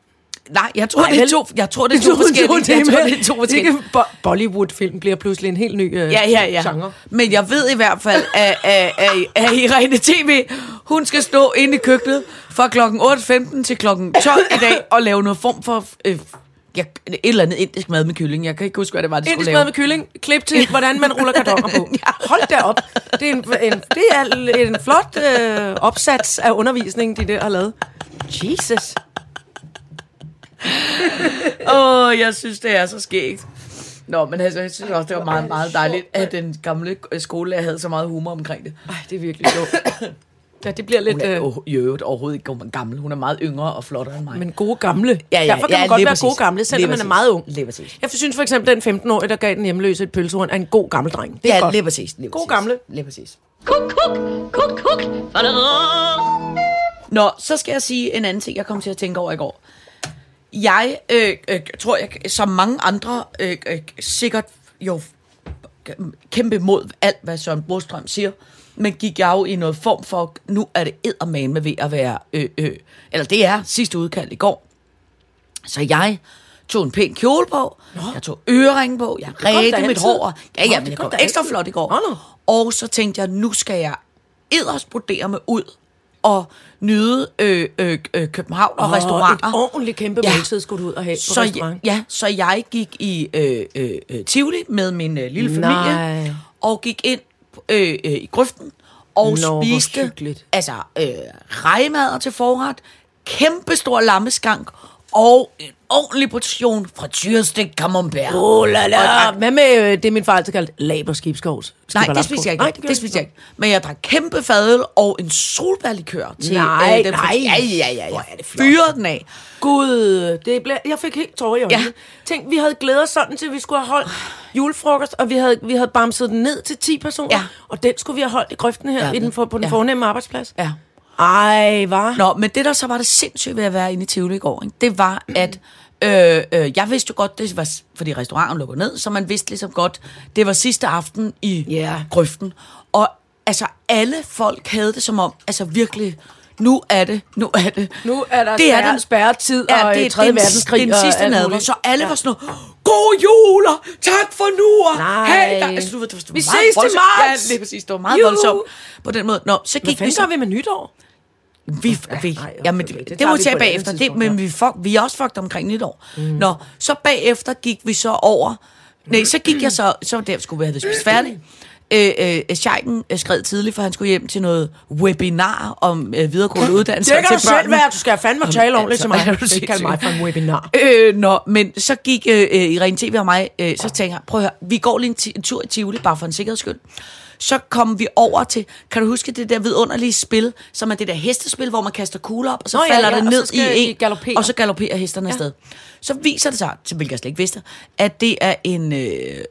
Nej, jeg tror, Nej, det er to, jeg tror, det er to [LAUGHS] forskellige. Jeg tror, det er to forskellige. Ikke Bo- Bollywood-film bliver pludselig en helt ny øh, Ja, ja, ja. genre. Men jeg ved i hvert fald, at, at, at, at Irene TV, hun skal stå inde i køkkenet fra klokken 8.15 til klokken 12 i dag og lave noget form for... Øh, ja, et eller andet indisk mad med kylling. Jeg kan ikke huske, hvad det var, de Indisk skulle mad lave. med kylling, klip til, [LAUGHS] hvordan man ruller kartoner på. Hold da op. Det er en, en, det er en flot øh, opsats af undervisning, de der har lavet. Jesus. [LAUGHS] Åh, oh, jeg synes, det er så skægt. Nå, men altså, jeg synes også, det var meget, meget dejligt, at den gamle øh, skolelærer havde så meget humor omkring det. Ej, det er virkelig sjovt. Ja, det bliver lidt... Hun er Øh, jo i øvrigt overhovedet ikke gammel. Hun er meget yngre og flottere end mig. men gode gamle. Ja, ja, Derfor kan ja, man godt være præcis. gode gamle, selvom man er meget ung. Lige præcis. Jeg synes for eksempel, den 15-årige, der gav den hjemløse et pølsehorn, er en god gammel dreng. Det er ja, godt. lige præcis. Lige God præcis. gamle. Lige præcis. Kuk, kuk, kuk, kuk. Nå, så skal jeg sige en anden ting, jeg kom til at tænke over i går. Jeg øh, øh, tror, jeg som mange andre øh, øh, sikkert jo kæmpe mod alt, hvad Søren Brostrøm siger, men gik jeg jo i noget form for, nu er det eddermane med ved at være, øh, øh, eller det er sidste udkald i går. Så jeg tog en pæn kjole på, jeg tog ørering på, jeg redte mit hår. Ja, Nå, ja, det men det kom kom ekstra altid. flot i går. Nå, nå. Og så tænkte jeg, nu skal jeg edderst brodere mig ud og nyde øh, øh, øh, København og, Og restauranter. et ordentligt kæmpe Ja. måltid skulle du ud og have på så, restaurant. ja, så jeg gik i øh, øh, øh, Tivoli med min øh, lille familie, Nej. og gik ind øh, øh, i grøften, og Nå, spiste altså øh, rejmader til forret, kæmpe stor lammeskank, og en ordentlig portion frityrestik camembert. Oh la la. Hvad med øh, det, min far altid kaldte laberskibskovs? Nej, det spiser jeg ikke. Nej, det, det spiser jeg ikke. Men jeg drak kæmpe fadøl og en solbærlikør til Nej, den nej. Ja, ja, ja. Hvor er det flot. Fyre den af. Gud, det blev, jeg fik helt tårer i øjnene. Ja. Tænk, vi havde glædet os sådan til, at vi skulle have holdt julefrokost, og vi havde, vi havde bamset den ned til 10 personer, Ja. og den skulle vi have holdt i grøften her Ja, i den for, på den ja. fornemme arbejdsplads. Ja. Ej, var. Nå, men det der så var det sindssygt ved at være inde i Tivoli i går, ikke? det var, at øh, øh, jeg vidste jo godt, det var, fordi restauranten lukkede ned, så man vidste ligesom godt, det var sidste aften i Ja. grøften. Og altså, alle folk havde det som om, altså virkelig, nu er det, nu er det. Nu er der det spærre- den- spærretid og, øh, tredje den, verdenskrig Den sidste nadver, så alle Ja. var sådan noget, god jul, og tak for nu, og Nej. hey, der, altså, du ved, det var, det var Vi meget ses til marts. Ja, lige præcis, det var meget Juhu. voldsomt på den måde. Nå, så Hvad gik vi fanden så vi med nytår? Vi, vi, nej, jamen, det, det det, må vi tage bagefter, det, men ja. vi, fuck, vi er også fucked omkring nytår. Mm. Nå, så bagefter gik vi så over, nej, så gik jeg så, så der skulle vi have spist færdigt. Øh, øh, Scheiken øh, skred tidligt, for han skulle hjem til noget webinar om øh, videregående uddannelse Det kan til du selv være. Du skal fandme tale ordentligt til mig. altså, [LAUGHS] er du kalder mig for en webinar. Øh, nå, men så gik øh, øh, Irene TV og mig, øh, så tænker jeg, prøv at høre, vi går lige en, en tur i Tivoli, bare for en sikkerheds skyld. Så kom vi over til, kan du huske det der vidunderlige spil, som er det der hestespil, hvor man kaster kugler op, og så Nå ja, falder ja, det og så ned i en, galoppere. og så galopperer hesterne ja. afsted. Så viser det sig, til hvilket jeg slet ikke vidste, at det er en... Øh,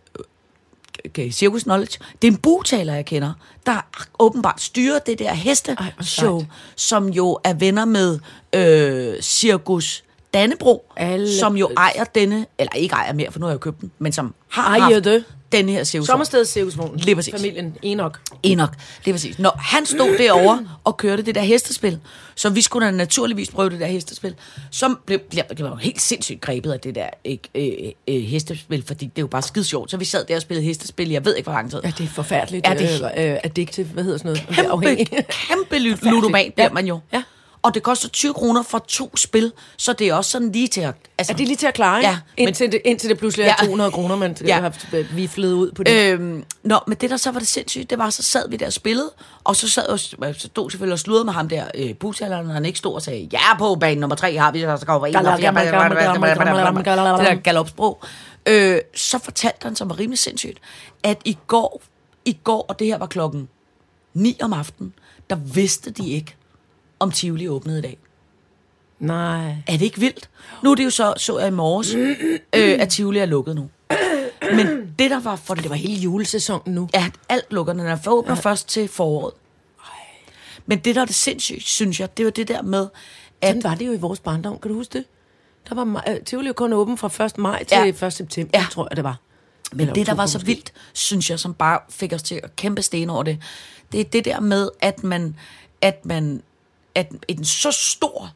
okay, circus knowledge. Det er en butaler, jeg kender, der åbenbart styrer det der hvor sejt. som jo er venner med øh, Cirkus Dannebro, Alle- som jo ejer denne, eller ikke ejer mere, for nu har jeg jo købt den, men som har Ejer haft det. denne her cirkus. Sommersted Cirkusvognen. Lige præcis. Familien Enoch. Enoch, er præcis. Når han stod derovre og kørte det der hestespil, så vi skulle da naturligvis prøve det der hestespil, så blev, blev, blev helt sindssygt grebet af det der ikke, øh, øh, hestespil, fordi det er jo bare skide sjovt. Så vi sad der og spillede hestespil, jeg ved ikke, hvor lang tid. Ja, det er forfærdeligt. Ja, det er- øh, øh, addictive. Hvad hedder sådan noget? kæmpe, kæmpe ludomat bliver man jo. Ja. Og det koster 20 kroner for to spil, så det er også sådan lige til at... Altså, Er det lige til at klare? Ja, men- indtil, det, indtil det pludselig er Ja. 200 kroner, man Ja. har haft viflet ud på det. Øhm, nå, men det der så var det sindssygt, det var, så sad vi der og spillede, og så sad og, så stod selvfølgelig og sludrede med ham der, øh, busalderen, og han ikke stod og sagde, ja, på bane nummer tre har vi, så over en og fire, det der galopsprog. Øh, så fortalte han, som var rimelig sindssygt, at i går, i går, og det her var klokken 9 om aftenen, der vidste de ikke, om Tivoli åbnede i dag. Nej. Er det ikke vildt? Nu er det jo så, så jeg i morges, [CLEARS THROAT] øh, at Tivoli er lukket nu. [CLEARS THROAT] Men det der var for Det var hele julesæsonen nu. Ja, alt lukker. Den er for åbner ja. først til foråret. Men det, der er det sindssygt, synes jeg, det var det der med, at... Sådan var det jo i vores barndom. Kan du huske det? Der var øh, Tivoli jo kun åben fra 1. maj til Ja. ja. 1. september, Ja. tror jeg, det var. Men Eller det, der var så måske. vildt, synes jeg, som bare fik os til at kæmpe sten over det, det er det der med, at man, at man, at en så stor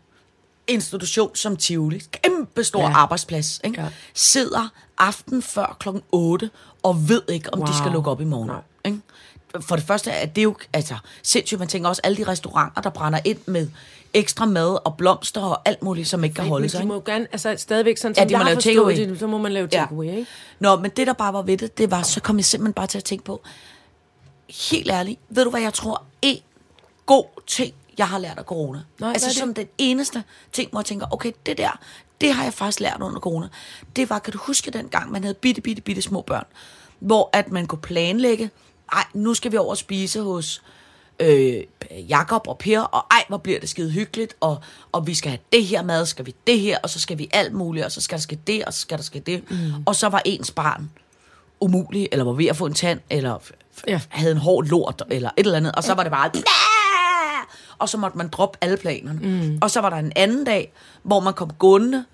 institution som Tivoli, kæmpe stor ja. Ja. arbejdsplads, ikke? Ja. Ja. sidder aften før klokken 8 og ved ikke, om wow. de skal lukke op i morgen. Nej. Ikke? For det første er det jo altså, sindssygt, man tænker også alle de restauranter, der brænder ind med ekstra mad og blomster og alt muligt, som ikke kan holde Men sig. de ikke? må jo gerne, altså stadigvæk sådan, Ja, som de må jeg har lave forstået det, så må man lave Ja. takeaway, ikke? Nå, men det der bare var ved det, det var, så kom jeg simpelthen bare til at tænke på, helt ærligt, ved du hvad jeg tror, en god ting, jeg har lært af corona. Nej, altså som den eneste ting, hvor jeg tænker, okay, det der, det har jeg faktisk lært under corona. Det var, kan du huske den gang, man havde bitte, bitte, bitte små børn, hvor at man kunne planlægge, ej, nu skal vi over og spise hos øh, Jakob og Per, og ej, hvor bliver det skide hyggeligt, og, og vi skal have det her mad, skal vi det her, og så skal vi alt muligt, og så skal der ske det, og så skal der ske det. Mm. Og så var ens barn umulig, eller var ved at få en tand, eller Ja. havde en hård lort, eller et eller andet, og så var det bare... Og så måtte man droppe alle planerne. Mm. Og så var der en anden dag, hvor man kom gående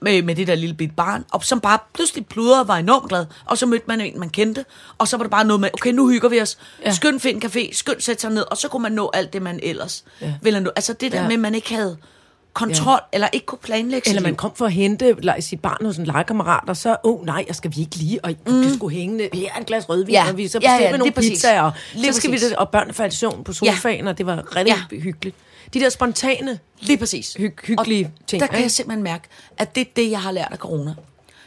med, med det der lille bit barn, og som bare pludselig pludrede og var enormt glad, og så mødte man en, man kendte, og så var det bare noget med, okay, nu hygger vi os, ja. Skynd find en café, skynd sætte sig ned, og så kunne man nå alt det, man ellers ja. Ville nå. Altså det der. Ja. med, at man ikke havde kontrol, ja. eller ikke kunne planlægge Eller man kom for at hente le- sit barn hos en legekammerat, og så, åh oh, nej, jeg skal vi ikke lige, og mm. det skulle hænge, her er en glas rødvin, Ja. ja. og vi så Ja, ja, bestemmer lige nogle præcis. pizzaer, og Lige så skal præcis. vi det, og børnene faldt i søvn på sofaen, og det var rigtig Ja. ja. hyggeligt. De der spontane, Lige præcis. Hyg- hyggelige og ting, Der kan ikke? jeg simpelthen mærke, at det er det, jeg har lært af corona.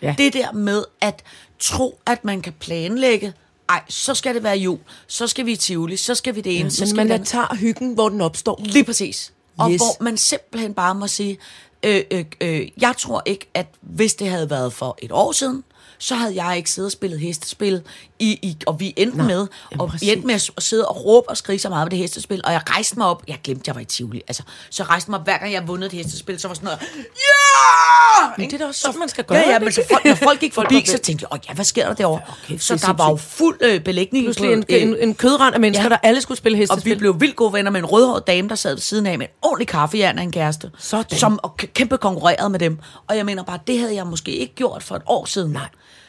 Ja. Det der med at tro, at man kan planlægge, ej, så skal det være jul, så skal vi i Tivoli, så skal vi det ene, så men skal man vi det tager hyggen, hvor den opstår. Lige præcis. Og Yes. hvor man simpelthen bare må sige, øh, øh, øh, jeg tror ikke, at hvis det havde været for et år siden, så havde jeg ikke siddet og spillet hestespil, i, i, og vi endte Nej, med, og vi endte med at, at sidde og råbe og skrige så meget ved det hestespil, og jeg rejste mig op, jeg glemte, jeg var i Tivoli, altså, så rejste mig op, hver gang jeg vundet et hestespil, så var sådan noget, ja! Men det er da også sådan, man skal gøre Ja, ja, men så folk, når folk gik [LAUGHS] forbi, så tænkte jeg, åh ja, hvad sker der derovre? okay, så er der var jo fuld øh, belægning. Pludselig en, på, øh, en, en kødrand af mennesker, ja. der alle skulle spille og vi hestespil. blev vildt gode venner med en rødhåret dame, der sad ved siden af med en ordentlig kaffejern af en kæreste. Sådan. Som og kæmpe konkurrerede med dem. Og jeg mener bare, det havde jeg måske ikke gjort for et år siden. Nej.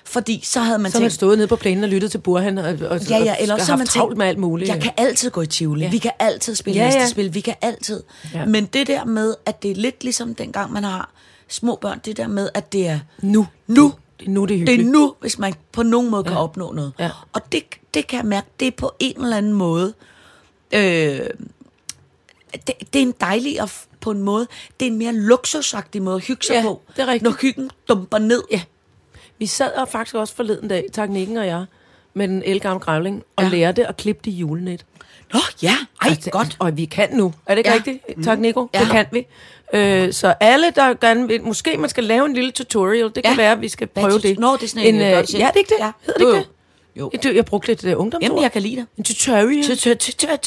Fordi så havde man så har man tænkt, stået nede på plænen og lyttet til Burhan, og, og, ja, ja, eller og så haft travlt tænkt, med alt muligt. jeg kan altid gå i Tivoli, ja. Vi kan altid spille Ja, ja, hestespil, vi kan altid. Ja. Men det der med, at det er lidt ligesom dengang man har små børn, det der med, at det er Nu. nu, Det er nu, det er det hyggeligt. er nu, hvis man på nogen måde ja. kan opnå noget. Ja. Og det, det kan jeg mærke, det er på en eller anden måde. Øh, det, det er en dejlig og på en måde, det er en mere luksusagtig måde at hygge sig Ja, på. det er rigtigt. Når hyggen dumper ned. Ja. Vi sad og faktisk også forleden dag, teknikken og jeg, med den elgamle grævling, og Ja. lærte at klippe de julenet. Nå ja, ej, Altså, godt. Og vi kan nu. Er det ikke Ja. rigtigt? Tak, Nico. Ja. Det kan vi. Øh, så alle, der gerne vil... Måske man skal lave en lille tutorial. Det kan Ja. være, at vi skal prøve det? Nå, det er sådan en, en, øh, øh. Ja, det er ikke det? Ja. Hedder det Jo, ikke det? jo. Jeg, jeg brugte lidt uh, ungdomsord. Jamen, jeg kan lide det. En tutorial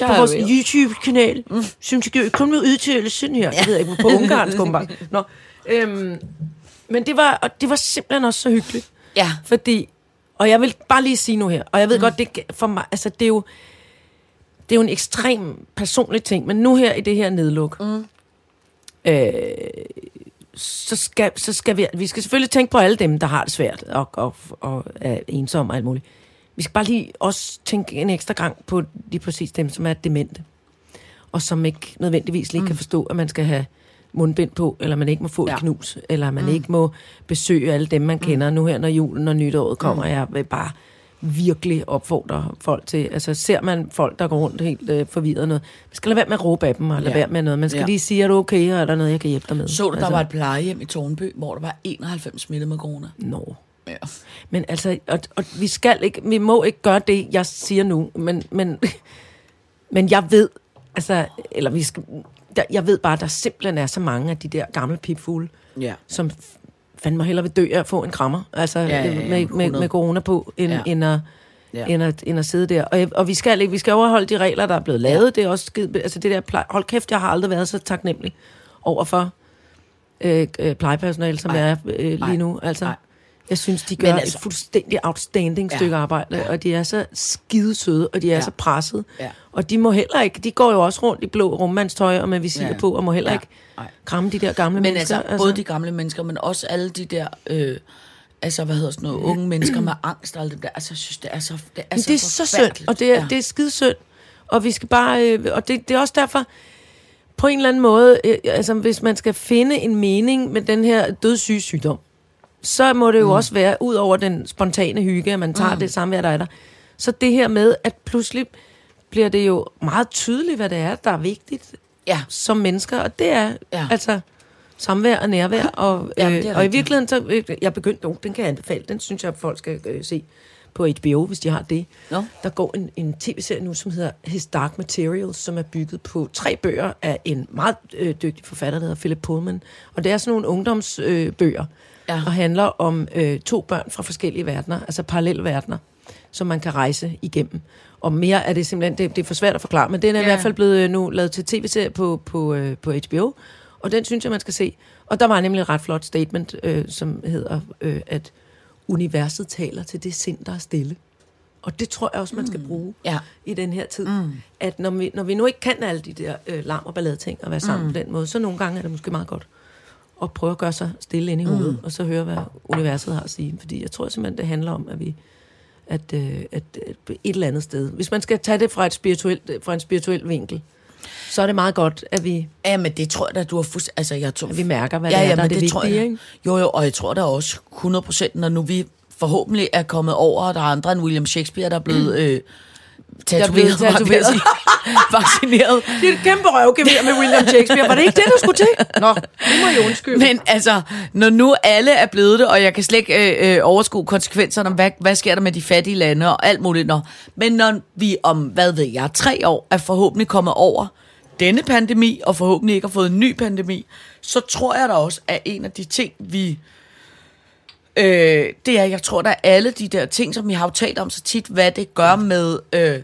På på vores YouTube-kanal, mm. som skal kun med udtalelsen her. Ja. Jeg ved ikke, på ungarsk, åbenbart. Nå. Øhm, men det var, og det var simpelthen også så hyggeligt. Ja. Fordi, og jeg vil bare lige sige nu her, og jeg ved mm. godt, det for mig, altså det er jo, det er jo en ekstrem personlig ting, men nu her i det her nedluk, mm. øh, så, skal, så skal vi, vi skal selvfølgelig tænke på alle dem, der har det svært og, og, og er ensomme og alt muligt. Vi skal bare lige også tænke en ekstra gang på lige præcis dem, som er demente, og som ikke nødvendigvis lige mm. kan forstå, at man skal have mundbind på, eller man ikke må få ja. Et knus, eller man mm. ikke må besøge alle dem, man kender nu her, når julen og nytåret kommer. Mm. Jeg vil bare virkelig opfordre folk til, altså ser man folk, der går rundt helt øh, forvirret noget, man skal lade være med at råbe af dem, og lade Ja. være med noget. Man skal Ja. lige sige, er du okay, og er der noget, jeg kan hjælpe dig med? Så du, der var et plejehjem i Tornby, hvor der var 91 smittet med corona. Nå. Ja. Men altså, og, og vi skal ikke, vi må ikke gøre det, jeg siger nu, men, men, [LAUGHS] men jeg ved, altså, eller vi skal, der, jeg ved bare, at der simpelthen er så mange af de der gamle pipfugle, Ja. som fandme hellere vil dø af at få en krammer, altså Ja, ja, ja, med, med, 100. med corona på, end, Ja. end, at, Ja. end, at, end at sidde der. Og, og vi skal ikke, vi skal overholde de regler, der er blevet lavet. Ja. Det er også skide, altså det der pleje, hold kæft, jeg har aldrig været så taknemmelig over for øh, øh, plejepersonale, som Nej. jeg er øh, lige nu. Altså, Nej. Jeg synes, de Men gør altså- et fuldstændig outstanding Ja. stykke arbejde, Ja. og de er så skide søde, og de er Ja. så presset. Ja. Og de må heller ikke, de går jo også rundt i blå rummandstøj og med visir Ja. på, og må heller Ja. ikke Nej. kramme de der gamle Men mennesker. altså, både de gamle mennesker, men også alle de der, øh, altså hvad hedder sådan noget, unge [CLEARS THROAT] mennesker med angst og alt det der. Altså, jeg synes, det er så det er Men så det er så synd, og det er, ja. det er skide synd. Og vi skal bare, øh, og det, det er også derfor, på en eller anden måde, øh, altså hvis man skal finde en mening med den her dødssyge sygdom, så må det jo mm. også være, ud over den spontane hygge, at man tager mm. det samvær, der er der. Så det her med, at pludselig bliver det jo meget tydeligt, hvad det er, der er vigtigt Ja. som mennesker, og det er Ja. ja. altså samvær og nærvær, og, øh, er og i rigtigt. virkeligheden, så, øh, jeg begyndte, oh, den kan jeg anbefale, den synes jeg, folk skal øh, se på HBO, hvis de har det. Nå. Der går en, en tv-serie nu, som hedder His Dark Materials, som er bygget på tre bøger af en meget øh, dygtig forfatter, der hedder Philip Pullman. Og det er sådan nogle ungdomsbøger, øh, bøger, Ja. og handler om øh, to børn fra forskellige verdener, altså parallelle verdener, som man kan rejse igennem. Og mere er det simpelthen, det, det er for svært at forklare, men den er ja. i hvert fald blevet øh, nu lavet til tv-serie på, på, øh, på HBO, og den synes jeg, man skal se. Og der var nemlig et ret flot statement, øh, som hedder, øh, at universet taler til det sind, der er stille. Og det tror jeg også, man skal bruge Ja. i den her tid. Mm. At når vi, når vi nu ikke kan alle de der øh, larm og ballade ting og være sammen mm. på den måde, så nogle gange er det måske meget godt at prøve at gøre sig stille inde i hovedet, og så høre, hvad universet har at sige. Fordi jeg tror simpelthen, det handler om, at vi at, øh, at, at et eller andet sted, hvis man skal tage det fra, et spirituelt, fra en spirituel vinkel, så er det meget godt, at vi, Ja, men det tror jeg da, du har fuldstændig... Altså, jeg tror, at vi mærker, hvad det er, der er det, tror vigtige. jeg. Ikke? Jo, jo, og jeg tror da også 100 procent, når nu vi forhåbentlig er kommet over, og der er andre end William Shakespeare, der er blevet øh, tatoveret, jeg at tatoveret. [LAUGHS] vaccineret. Det er et kæmpe røvgevær med William Shakespeare. Var det ikke det, der skulle til? Nå, det må jeg undskylde. Men altså, når nu alle er blevet det, og jeg kan slet ikke øh, øh, overskue konsekvenserne, hvad, hvad sker der med de fattige lande og alt muligt. Når, men når vi om, hvad ved jeg, tre år er forhåbentlig kommet over denne pandemi, og forhåbentlig ikke har fået en ny pandemi, så tror jeg da også, at en af de ting, vi... Øh, det er, jeg tror, der er alle de der ting, som vi har jo talt om så tit, hvad det gør med øh,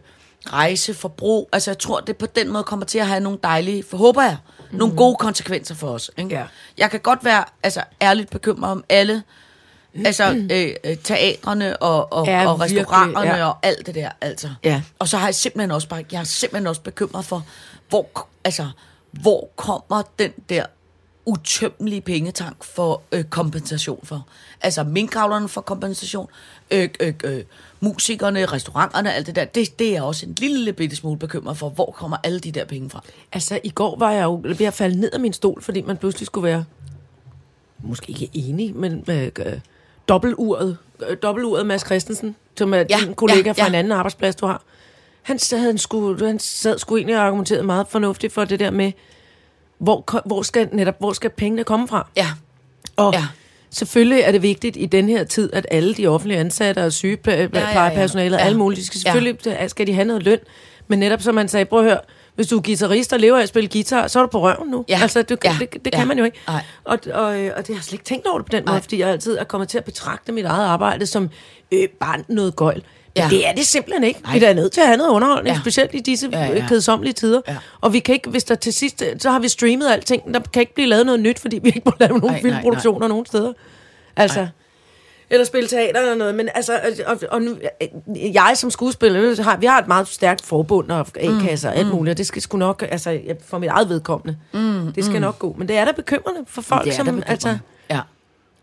rejse, forbrug. Altså, jeg tror, det på den måde kommer til at have nogle dejlige, forhåber jeg, mm. nogle gode konsekvenser for os. Ikke? Ja. Jeg kan godt være altså, ærligt bekymret om alle altså, øh, øh, teatrene og, og, Ja, og virkelig, restauranterne ja. og alt det der. Altså. Ja. Og så har jeg simpelthen også bare, jeg er simpelthen også bekymret for, hvor, altså, hvor kommer den der utømmelige pengetank for øh, kompensation for. Altså minkavlerne får kompensation, øh, øh, øh, musikerne, restauranterne, alt det der. Det, det er også en lille bitte smule bekymret for. Hvor kommer alle de der penge fra? Altså, i går var jeg jo ved at falde ned af min stol, fordi man pludselig skulle være, måske ikke enig, men øh, øh, dobbelturet, øh, dobbelturet Mads Christensen, som er Ja, din kollega ja, fra ja. en anden arbejdsplads, du har. Han, sad- han, skulle, han sad sgu egentlig og argumenterede meget fornuftigt for det der med, hvor, hvor, skal, netop, hvor skal pengene komme fra? Ja, Og Ja. ja. selvfølgelig er det vigtigt i den her tid, at alle de offentlige ansatte og sygeplejepersonale og Ja. alle mulige, skal Ja. selvfølgelig skal de have noget løn. Men netop som man sagde, prøv at høre, hvis du er guitarist og lever af at spille guitar, så er du på røven nu. Ja. Altså, du, Ja. det, det Ja. kan man jo ikke. Og, og, øh, og det har jeg slet ikke tænkt over det på den måde, Nej. fordi jeg altid er kommet til at betragte mit eget arbejde som øh, bare noget gøjl. Ja. det er det simpelthen ikke. Nej. Vi er nødt til at have noget underholdning, Ja. specielt i disse Ja, ja, ja. kedsommelige tider. Ja. Og vi kan ikke, hvis der til sidst, så har vi streamet alting, der kan ikke blive lavet noget nyt, fordi vi ikke må lave nogen Nej, nej, filmproduktioner nogen steder. Altså, Nej. eller spille teater eller noget, men altså, og, og nu, jeg som skuespiller, har, vi har et meget stærkt forbund og A-kasser og alt muligt, og det skal sgu nok, altså, for mit eget vedkommende, mm, det skal mm. nok gå. Men det er da bekymrende for folk, det er som, altså,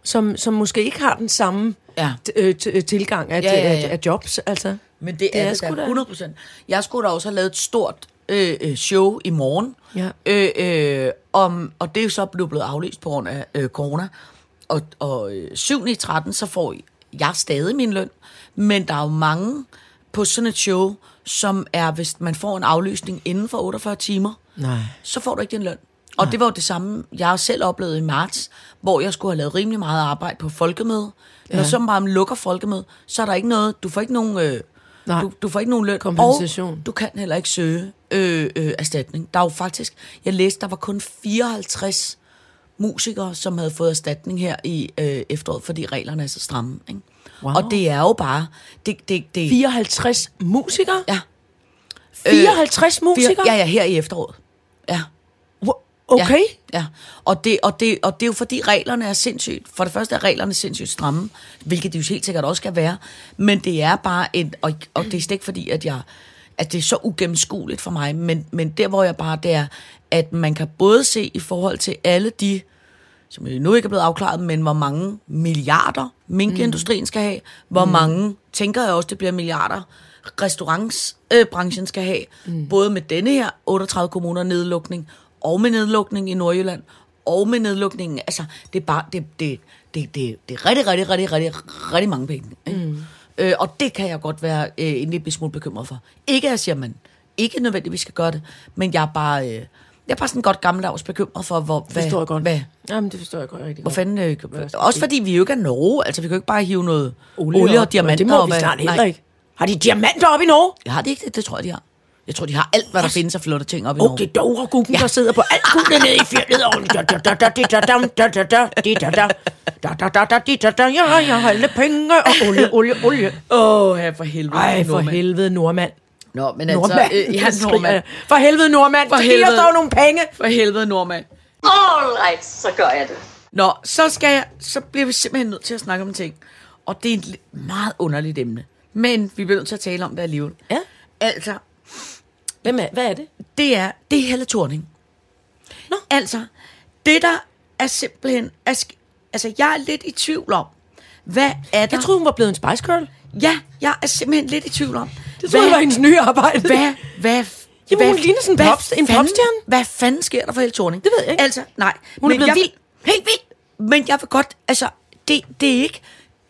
som, som måske ikke har den samme ja. øh, øh, tilgang af, Ja, ja, ja. af, af jobs, altså. Men det, Det er, er det da da. 100 procent. Jeg skulle da også have lavet et stort øh, øh, show i morgen. Ja. Øh, øh, om, og det er jo så blevet, blevet aflyst på grund af øh, corona. Og, og øh, 7. i 13, så får jeg stadig min løn. Men der er jo mange på sådan et show, som er, hvis man får en aflysning inden for 48 timer, Nej. så får du ikke din løn. Og det var jo det samme, jeg selv oplevet i marts, hvor jeg skulle have lavet rimelig meget arbejde på folkemøde. Når Ja. så bare lukker folkemøde, så er der ikke noget, du får ikke nogen, øh, Nej. du, du får ikke nogen løn. Kompensation. Og du kan heller ikke søge øh, øh, erstatning. Der er jo faktisk, jeg læste, der var kun 54 musikere, som havde fået erstatning her i øh, efteråret, fordi reglerne er så stramme. Ikke? Wow. Og det er jo bare, det, det, det, 54 musikere? ja, 54 musikere? ja, ja, her i efteråret. Ja. Okay. Ja, ja. Og, det, og, det, og det er jo fordi reglerne er sindssygt. For det første er reglerne sindssygt stramme, hvilket de jo helt sikkert også skal være. Men det er bare et, og, og det er slet ikke fordi, at jeg at det er så ugennemskueligt for mig, men, men der hvor jeg bare, det er, at man kan både se i forhold til alle de, som nu ikke er blevet afklaret, men hvor mange milliarder minkindustrien skal have, hvor mm. mange, tænker jeg også, det bliver milliarder, restaurantsbranchen skal have, mm. både med denne her 38 kommuner nedlukning, og med nedlukning i Nordjylland, og med nedlukningen, altså det er bare, det, det, det, det, det er rigtig, rigtig, rigtig, rigtig, rigtig mange penge. Ikke? Mm. Øh, og det kan jeg godt være øh, en lille smule bekymret for. Ikke at jeg siger, man ikke nødvendigvis skal gøre det, men jeg er bare, øh, jeg er bare sådan godt gammeldags bekymret for, hvor, Det forstår jeg godt. hvad, Jamen, det forstår jeg godt rigtig hvor godt. fanden, øh, Hvad også fordi vi jo ikke er Norge, altså vi kan jo ikke bare hive noget olie, Olie og op, diamanter. Det må og vi hvad- snart heller ikke. Har de diamanter op i Norge? Jeg har det ikke, det, det tror jeg, de har. Jeg tror, de har alt, hvad der findes af flotte ting op i Åh, Norge. det er Dovreguggen, der sidder på alt guldet nede i fjellet. Og da, da, da, da, di, da, dam, da, da, da, di, da, da. Da, da, da, da, di, da, da. Ja, jeg har alle penge og olie, olie, olie. Åh, oh, her for helvede. Ej, for helvede, nordmand. Nå, men altså, øh, ja, nordmand. For helvede, nordmand. For helvede. helvede. Der nogle penge. For helvede, nordmand. All right, så gør jeg det. Nå, så, skal jeg, så bliver vi simpelthen nødt til at snakke om en ting. Og det er et meget underligt emne. Men vi bliver nødt til at tale om det alligevel. Ja. Altså, Hvem er, hvad er det? det er, det er Helle Thorning. Nå. Altså, det der er simpelthen... Er, altså, jeg er lidt i tvivl om, hvad er der... Jeg troede, hun var blevet en Spice Girl. Ja, jeg er simpelthen lidt i tvivl om. Det troede jeg var hendes nye arbejde. hvad, hvad, Jamen, hun ligner sådan en hvad pop- en popstjerne. Hvad fanden sker der for Helle Thorning? Det ved jeg ikke. Altså, nej. Hun er men blevet jeg, vild. Helt vild. Men jeg vil godt, altså, det, det er ikke,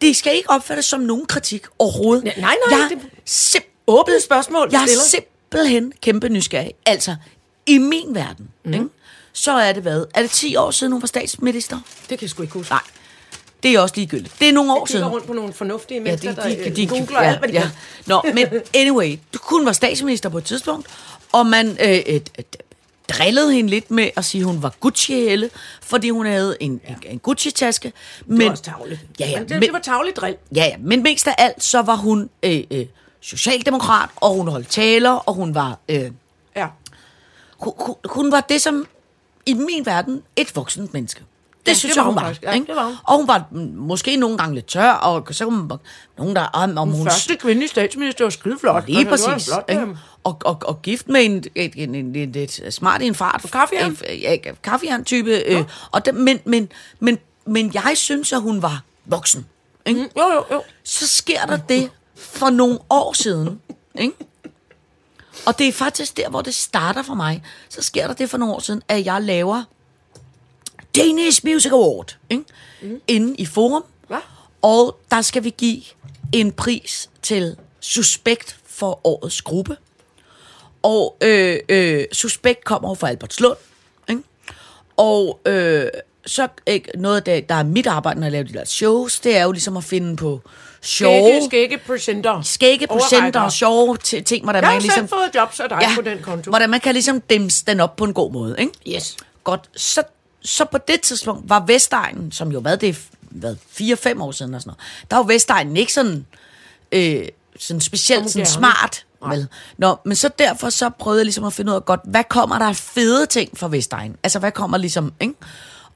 det skal ikke opfattes som nogen kritik overhovedet. Ja, nej, nej, Jeg det- er sim- Åbnet spørgsmål, jeg er stiller. Simpelthen kæmpe nysgerrig. Altså, i min verden, mm. ikke? så er det hvad? Er det 10 år siden, hun var statsminister? Det kan jeg sgu ikke huske. Nej, det er også ligegyldigt. Det er nogle år siden. rundt på nogle fornuftige Ja, mennesker, de, der de, øh, de, googler ja, alt, hvad de ja. kan. Nå, men [LAUGHS] anyway, hun var statsminister på et tidspunkt, og man øh, et, et, drillede hende lidt med at sige, at hun var Gucci-helle, fordi hun havde en, en, en Gucci-taske. Men, Det var også tavligt. Ja, ja, men det, men, det var tavligt drill. ja, ja, men mest af alt, så var hun øh, øh, socialdemokrat, og hun holdt taler, og hun var... Øh, Ja. hun, hun, hun var det, som i min verden, et voksent menneske. Det Ja, synes det jeg, hun hun var. faktisk. Ja, ikke? det var hun. Og hun var måske nogle gange lidt tør, og så man, nogen, der om, om hun... Første kvindelige statsminister var skide flot. Lige Altså, det var præcis. Flot, ikke? og, og, og gift med en, en, en, en, en, smart i en fart. kaffejern? Ja, kaffejern-type. Øh, og det, men, men, men, men jeg synes, at hun var voksen. Ikke? Mm, jo, jo, jo. så sker der det for nogle år siden. Ikke? Og det er faktisk der, hvor det starter for mig. Så sker der det for nogle år siden, at jeg laver Danish Music Award ikke? Mm. inde i Forum. Hvad? Og der skal vi give en pris til Suspekt for årets gruppe. Og øh, øh, Suspekt kommer jo fra Albertslund. Ikke? Og øh, så ikke, noget af det, der er mit arbejde, når jeg laver de der shows, det er jo ligesom at finde på sjove, Skægge, skægge presenter. skægge procenter og sjove ting, hvordan Jeg man har ligesom... selv fået jobs af dig ja. på den konto. hvordan man kan ligesom dimse den op på en god måde, ikke? Yes. Godt. Så, så på det tidspunkt var Vestegnen, som jo hvad det hvad, 4-5 år siden og sådan noget, der var Vestegnen ikke sådan, øh, sådan specielt sådan smart. Vel? Nå, men så derfor så prøvede jeg ligesom at finde ud af godt, hvad kommer der af fede ting fra Vestegnen? Altså, hvad kommer ligesom, ikke?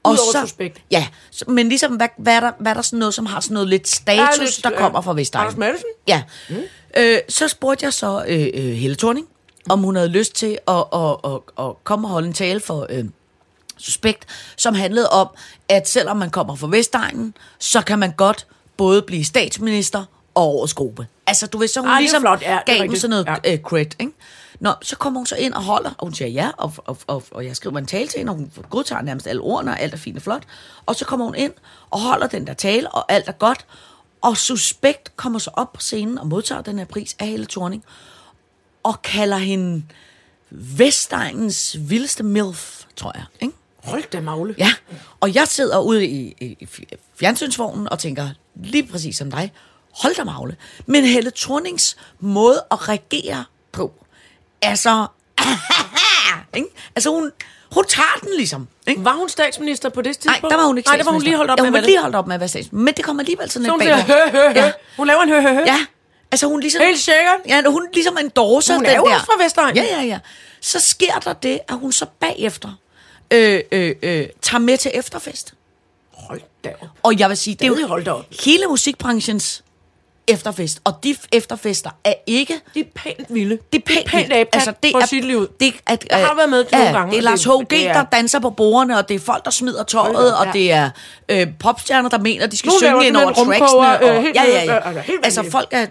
Og Udover Suspekt. Ja, så, men ligesom, hvad, hvad, er der, hvad er der sådan noget, som har sådan noget lidt status, lidt, der kommer fra Vestegnen? Anders Madsen? Ja. Mm. Øh, så spurgte jeg så øh, øh, Helle Thorning, om hun havde lyst til at, at, at, at komme og holde en tale for øh, Suspekt, som handlede om, at selvom man kommer fra Vestegnen, så kan man godt både blive statsminister og årets gruppe. Altså, du ved, så hun Ej, ligesom flot. Ja, gav dem sådan noget Ja. øh, cred, ikke? Nå, så kommer hun så ind og holder, og hun siger ja, og, og, og, og jeg skriver en tale til hende, og hun godtager nærmest alle ordene, og alt er fint og flot. Og så kommer hun ind og holder den der tale, og alt er godt. Og Suspekt kommer så op på scenen og modtager den her pris af Helle Thorning, og kalder hende Vestegnens vildeste milf, tror jeg, ikke? Hold da magle. Ja, og jeg sidder ude i, i, i fjernsynsvognen og tænker, lige præcis som dig, hold da magle. Men Helle Thornings måde at reagere på, altså, [LAUGHS] ikke? altså hun, hun tager den ligesom. Ikke? Var hun statsminister på det Nej, tidspunkt? der var hun ikke Nej, der var hun lige holdt op ja, med hun at var lige det. holdt op med at være statsminister. Men det kommer alligevel sådan Så hun lidt bag siger, hø, hø, hø. Ja. Hun laver en hø, hø, hø. Ja, altså hun ligesom... Helt sikkert. Ja, hun ligesom endorser Hun den er jo der. også fra Vestegnen. Ja, ja, ja. Så sker der det, at hun så bagefter øh, øh, øh, tager med til efterfest. Hold da op. Og jeg vil sige, det er Stadig jo hele musikbranchens efterfest. Og de efterfester er ikke... Det er pænt vilde. Det er pænt, pænt apekatt altså, det for sit liv. Det, at, Jeg har været med til ja, nogle gange, Det er Lars H.G., er- der danser på bordene, og det er folk, der smider tøjet, og ja. det er øh, popstjerner, der mener, de skal Nogle synge ind over tracksene. øh, Og, helt ja, ja, ja. øh, altså, Altså, folk er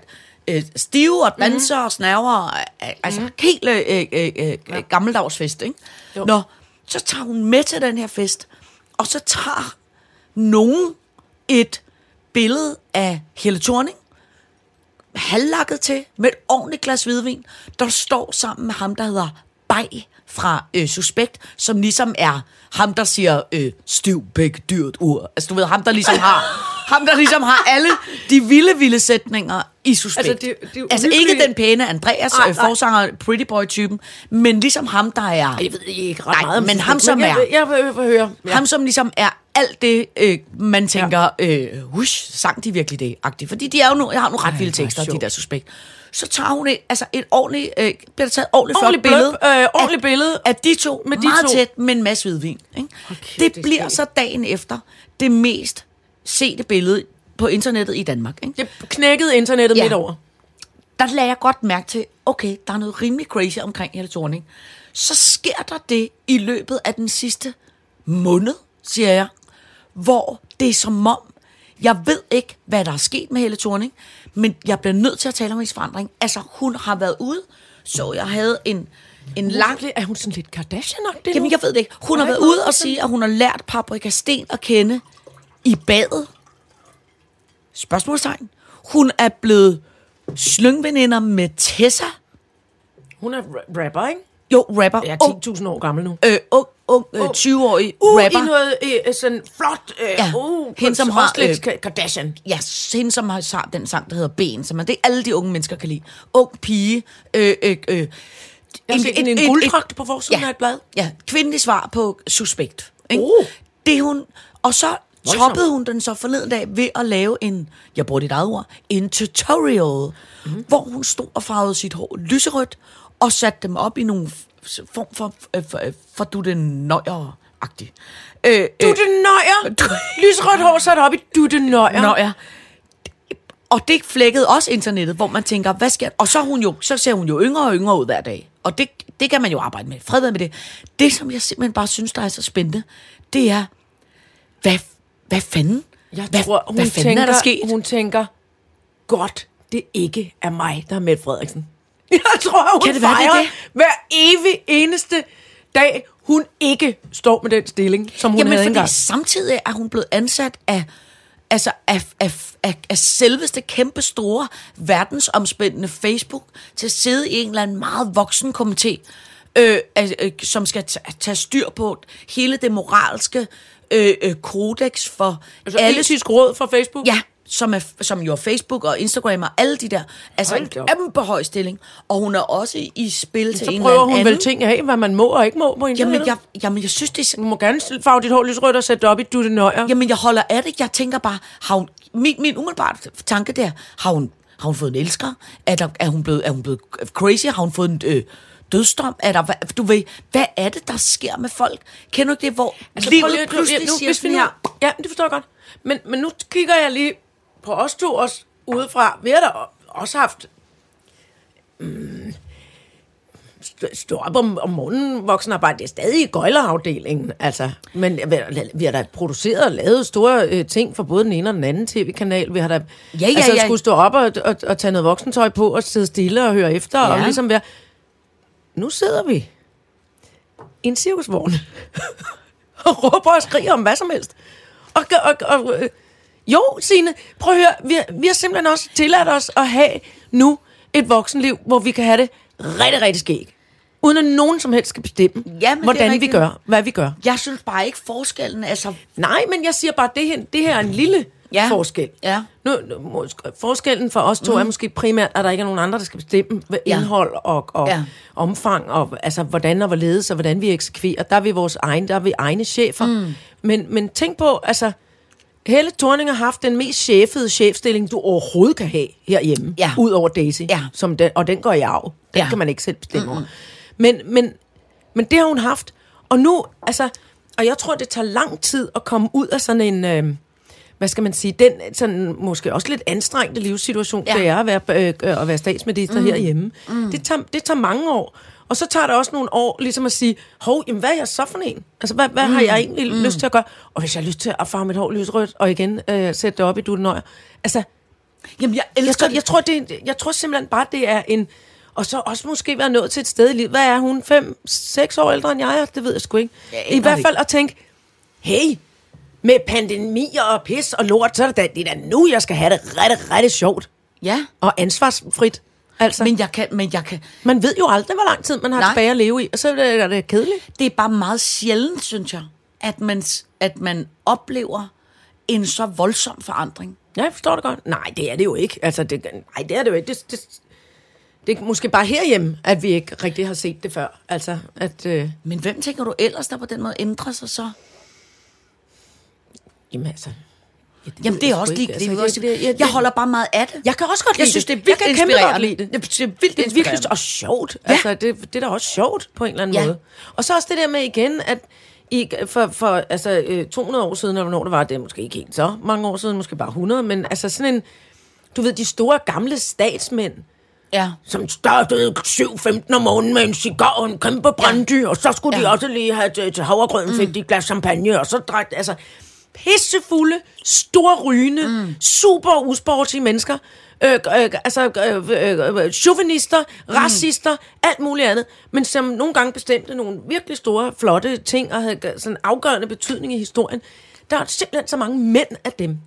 øh, stive og danser Mhm. og snæver. Øh, altså, helt øh, øh, øh, øh, gammeldags fest, ikke? Jo. Nå, så tager hun med til den her fest, og så tager nogen et billede af Helle Thorning, halvlakket til, med et ordentligt glas hvidvin, der står sammen med ham, der hedder Bej fra øh, Suspekt, som ligesom er ham, der siger øh, stiv, begge, dyrt, ur. Altså du ved, ham der ligesom har [LAUGHS] ham, der ligesom har alle de vilde, vilde sætninger i Suspekt. Altså, det- det er altså ikke den pæne Andreas, Nej, øh, forsanger, pretty boy-typen, men ligesom ham, der er... Jeg ved ikke ret Nej, meget men ham, som jeg, er- vil- Jeg vil, jeg vil høre. Ja. Ham, som ligesom er alt det, øh, man tænker, øh, hush, sang de virkelig det? -agtigt. Fordi de er jo nu, jeg har nogle ret vilde tekster, de der suspekt. Så tager hun et, altså et ordentligt, øh, bliver der taget et ordentligt, Ordentligt flot billede. øh, ordentligt af, billede Af de to, med de meget to. tæt med en masse hvidvin. Ikke? kæft, det, det er bliver så dagen efter det mest sete billede på internettet i Danmark. Ikke? Det knækkede internettet Ja. midt over. der lagde jeg godt mærke til, okay, der er noget rimelig crazy omkring Helle Thorning. Så sker der det i løbet af den sidste måned, siger jeg, hvor det er som om, jeg ved ikke, hvad der er sket med Helle Thorning, men jeg bliver nødt til at tale om hendes forandring. Altså, hun har været ude, så jeg havde en, en lang... Er hun sådan lidt Kardashian-agtig Jamen, nu? jeg ved det ikke. Hun har Nej, været nej, ude og sige, at hun har lært Paprika Sten at kende i badet. Spørgsmålstegn. Hun er blevet slyngveninder med Tessa. Hun er ra- rapper, ikke? Jo, rapper. Jeg er Ung, 10.000 år gammel nu. øh, ung, ung, øh, 20-årig Uh, rapper. i noget øh, sådan flot... Øh, Ja, uh, hende, som har, øh, Ka- Kardashian. Ja, hende, som har den sang, der hedder Ben, som er det, alle de unge mennesker kan lide. Ung pige. Øh, øh, øh, Jeg har set en, en, en gulddragt på forsiden af et blad. Ja, kvindelig svar på suspekt. Ikke? Uh. Det hun, og så Voldsomt. toppede hun den så forleden dag ved at lave en, jeg bruger dit eget ord, en tutorial, mm. hvor hun stod og farvede sit hår lyserødt, og satte dem op i nogle form for, for, for, for du [LAUGHS] det nøjer-agtigt. Øh, Du det nøjer. Lysrødt hår sat op i du det nøjer. nøjer. Og det flækkede også internettet, hvor man tænker, hvad sker? Og så, hun jo, så ser hun jo yngre og yngre ud hver dag. Og det, det kan man jo arbejde med. Fred med det. Det, som jeg simpelthen bare synes, der er så spændende, det er, hvad, hvad fanden? Jeg hvad, tror, hun hvad fanden tænker, er der sket? Hun tænker, godt, det ikke er mig, der er Mette Frederiksen. [LAUGHS] Jeg tror, hun Kan det være, det er fejrer hver evig eneste dag, hun ikke står med den stilling, som hun Jamen, havde fordi engang. samtidig er hun blevet ansat af, altså af, af, af, af selveste kæmpe store verdensomspændende Facebook til at sidde i en eller anden meget voksen komité, øh, øh, som skal ta- tage styr på hele det moralske øh, øh, kodex for Altså, alle etisk råd fra Facebook? Ja, som, er, som jo er Facebook og Instagram og alle de der. Altså Hold en kæmpe høj stilling. Og hun er også i spil til Så en prøver hun anden vel ting af, hvad man må og ikke må på Jamen internettet. jeg, jamen, jeg synes, det er... så- Du må gerne farve dit hår lysrødt og sætte det op i du det nøjer. Jamen, jeg holder af det. Jeg tænker bare, har hun, min, min umiddelbare tanke der, har hun, har hun fået en elsker? Er, der, er, hun blevet, er hun blevet crazy? Har hun fået en øh, dødsdom? Er der, hvad, du ved, hvad er det, der sker med folk? Kender du ikke det, hvor altså, livet pludselig nu, siger hvis vi nu, her? Ja, det forstår jeg godt. Men, men nu kigger jeg lige på os to os udefra. Vi har da også haft... Mm, st- stå op om, om morgenen voksenarbejde. Det er stadig i gøjlerafdelingen, altså. Men vi, har da produceret og lavet store øh, ting for både den ene og den anden tv-kanal. Vi har da Ja, ja, altså, ja. skulle stå op og, og, og tage noget voksentøj på og sidde stille og høre efter. Ja. Og ligesom være... Nu sidder vi i en cirkusvogn [LAUGHS] og råber og skriger om hvad som helst. Og, og, og øh, jo, Signe, prøv at høre, vi, har- vi har simpelthen også tilladt os at have nu et voksenliv, hvor vi kan have det rigtig, rigtig skæg. Uden at nogen som helst skal bestemme, Ja, men det er hvordan vi gør, hvad vi gør. Jeg synes bare ikke forskellen, altså... Nej, men jeg siger bare, det her, det her er en lille ja. Forskel. Ja. Nu, nu, forskellen for os to mm. er måske primært, at der ikke er nogen andre, der skal bestemme hvad Ja. indhold og, og ja. Ja. omfang, og altså, hvordan og hvorledes, og hvordan vi eksekverer. Der er vi vores egen, der er vi egne chefer. Mm. Men, men tænk på, altså, Helle Thorning har haft den mest chefede chefstilling, du overhovedet kan have herhjemme. Ja. Ud over Daisy. Ja. Som den, og den går i arv. Den Ja. kan man ikke selv bestemme over. Men, men, men det har hun haft. Og nu, altså, og jeg tror, det tager lang tid at komme ud af sådan en, øh, hvad skal man sige, den sådan, måske også lidt anstrengte livssituation, ja. Ja. det er at være, øh, at være statsminister mm. herhjemme. Mm. Det, tager, det tager mange år. Og så tager det også nogle år ligesom at sige, hov, jamen, hvad er jeg så for en? Altså, hvad, hvad mm. har jeg egentlig mm. lyst til at gøre? Og hvis jeg har lyst til at farve mit hår lysrødt, og igen øh, sætte det op i duttenøjer. Altså, Jamen, jeg jeg, elsker tror, jeg, tror, det, jeg tror simpelthen bare, det er en... Og så også måske være nået til et sted i livet. Hvad er hun? 5-6 år ældre end jeg er? Det ved jeg sgu ikke. Jeg I hvert det fald at tænke, hey, med pandemier og pis og lort, så er det da, det er da nu, jeg skal have det rigtig, rigtig sjovt. Ja, Og ansvarsfrit. Altså, men jeg kan, men jeg kan... man ved jo aldrig, hvor lang tid man har Nej. tilbage at leve i. Og så er det, er det kedeligt. Det er bare meget sjældent, synes jeg, at man, at man oplever en så voldsom forandring. Ja, jeg forstår det godt. Nej, det er det jo ikke. Altså, det, nej, det er det jo ikke. Det, det, det er måske bare herhjemme, at vi ikke rigtig har set det før. Altså, at... Øh, Men hvem tænker du ellers, der på den måde ændrer sig så? jamen altså... Det Jamen, det er jeg også lige... Det, Altså, også, det- det- jeg, jeg holder bare meget af det. Jeg kan også godt Jeg lide synes, det er Jeg vildt inspirerende. det. Jeg synes, det er vildt Det er virkelig også sjovt. Ja. Altså, det, det er da også sjovt på en eller anden Ja. måde. Og så også det der med igen, at i, for, for altså, øh, 200 år siden, eller hvornår det var, det er måske ikke helt så mange år siden, måske bare 100, men altså sådan en, du ved, de store gamle statsmænd, Ja. som startede 7-15 om morgenen med en cigar og en kæmpe brandy, ja. og så skulle ja. de også lige have til, til havregrøden, fik de et glas champagne, og så drak altså pissefulde, storrygende, mm. super usportsige mennesker, øh, øh, altså øh, øh, øh, chauvinister, racister, alt muligt andet, men som nogle gange bestemte nogle virkelig store, flotte ting, og havde sådan afgørende betydning i historien. Der er simpelthen så mange mænd af dem.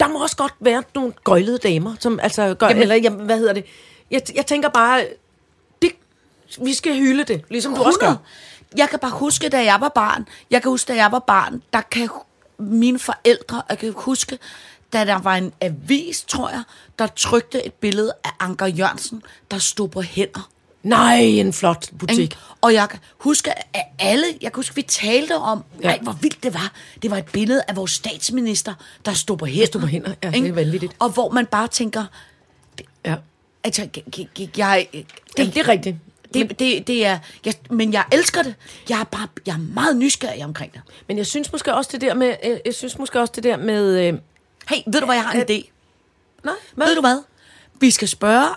Der må også godt være nogle gøjlede damer, som altså gør, Jamen- eller jamen, hvad hedder det? Jeg, jeg tænker bare, det, vi skal hylde det, ligesom du også gør. 100. Jeg kan bare huske, da jeg var barn. Jeg kan huske, da jeg var barn, der kan mine forældre, jeg kan huske, da der var en avis, tror jeg, der trykte et billede af Anker Jørgensen, der stod på hænder. Nej, en flot butik. Ikke? Og jeg kan huske, at alle, jeg kan huske, vi talte om, Ja. ja. ej, hvor vildt det var. Det var et billede af vores statsminister, der stod på hænder. stod på hænder, ja, det er vanvittigt. Og hvor man bare tænker, Ja. altså, jeg, jeg, jeg, Det, det er rigtigt. Det, det, det er, jeg, men jeg elsker det. Jeg er bare, jeg er meget nysgerrig omkring det. Men jeg synes måske også det der med, øh, jeg synes måske også det der med, øh, Hey, ved du hvad, jeg har en idé? nej, Ved du hvad? Vi skal spørge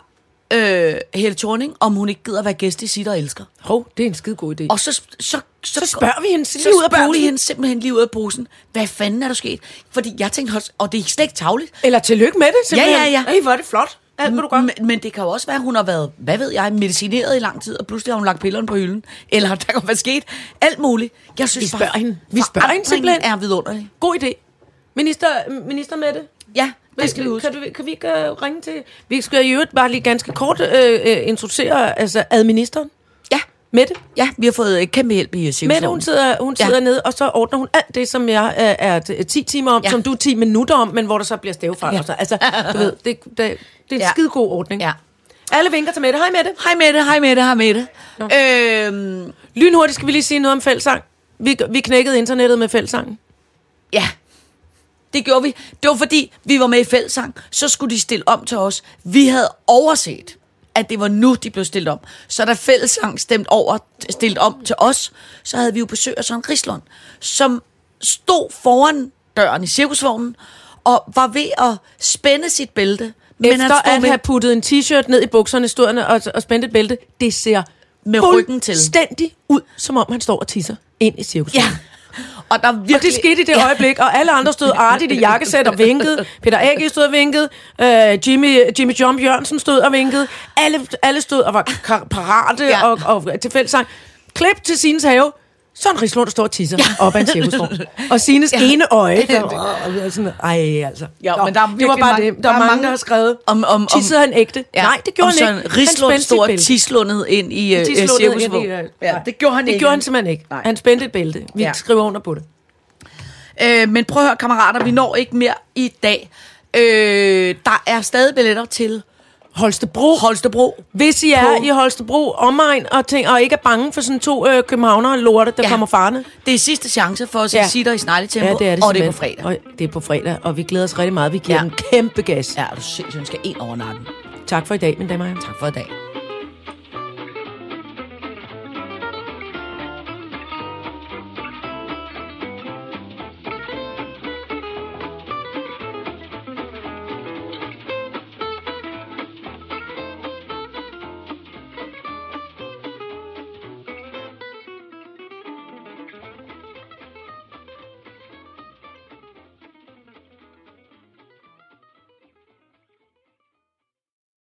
øh, Helle Thorning, om hun ikke gider være gæst i Sitter og Elsker. Hov, det er en skide god idé. Og så, så, så, Så spørger vi hende så lige ud af vi posen. hende simpelthen lige ud af posen. Hvad fanden er der sket? Fordi jeg tænkte, og det er slet ikke tavligt. Eller tillykke med det, simpelthen. Ja, ja, ja. Ej, hvor er det flot. Alt, hvad du gør. Men, men det kan jo også være, at hun har været, hvad ved jeg, medicineret i lang tid, og pludselig har hun lagt pillerne på hylden. Eller der kan være sket alt muligt. Jeg synes Vi spørger bare, hende. Vi spørger hende simpelthen. er vidunderlig. God idé. Minister, minister med det. Ja, det skal vi huske. Kan, du, kan vi ikke uh, ringe til... Vi skal i øvrigt bare lige ganske kort uh, uh, introducere altså, administeren. Ja, Mette. ja, vi har fået øh, kæmpe hjælp i uh, Mette, hun sidder, hun Ja. sidder nede, og så ordner hun alt det, som jeg uh, er t- 10 timer om, Ja. ja. som du er 10 minutter om, men hvor der så bliver stavefejl. Ja. Ja. Så, altså, du ved, det, det, det er en [LAUGHS] Ja. ja. skide god ordning. Ja. Alle vinker til Mette. Hej Mette. Hej Mette, hej Mette, hej Mette. Øhm, Lynhurtigt skal vi lige sige noget om fællesang. Vi, vi knækkede internettet med fællessangen. ja, det gjorde vi. Det var fordi, vi var med i fællesang, så skulle de stille om til os. Vi havde overset, at det var nu, de blev stillet om. Så da fællesang stemt over, stillet om til os, så havde vi jo besøg af Søren Rislund, som stod foran døren i cirkusvognen, og var ved at spænde sit bælte. Men Efter stod at med- have puttet en t-shirt ned i bukserne, stod han og, og spændt et bælte. Det ser Med ryggen til. fuldstændig ud, som om han står og tisser ind i cirkus. Ja, [LAUGHS] og der virkelig... Og det skete i det ja. øjeblik, og alle andre stod artigt i jakkesæt og vinkede. [LAUGHS] Peter Age stod og vinkede. Øh, Jimmy, Jimmy Jump Jørgensen stod og vinkede. Alle, alle stod og var parate ja. og, og til fællesang. Klip til Sines have. Sådan Rislund, der står og tisser ja. op ad en cirkusvogn. [LAUGHS] Og Sines ja. ene øje. Der, sådan, ej, altså. Ja, Nå, men der er det var bare mange- det. Der, er mange, der har skrevet, om- om- om- tissede han ægte? Ja. Nej, det gjorde han ikke. Rislund stod og tislundet ind i uh, øh, Ja, nej. det gjorde han det ikke. gjorde han simpelthen ikke. Nej. Han spændte et bælte. Vi Ja. ja. skriver under på det. Øh, men prøv at høre, kammerater, vi når ikke mere i dag. Øh, der er stadig billetter til Holstebro. Holstebro. Hvis I er På- i Holstebro omegn og, tænk, og ikke er bange for sådan to øh, københavnere lorte, der Ja. kommer farne. Det er sidste chance for os at Ja. sige dig i snegletempo, Ja, det er det og det er på fredag. Og det er på fredag, og vi glæder os rigtig meget. Vi giver Ja. den kæmpe gas. Ja. Du sindssygt, skal en over nakken. Tak for i dag, mine damer og. Tak for i dag.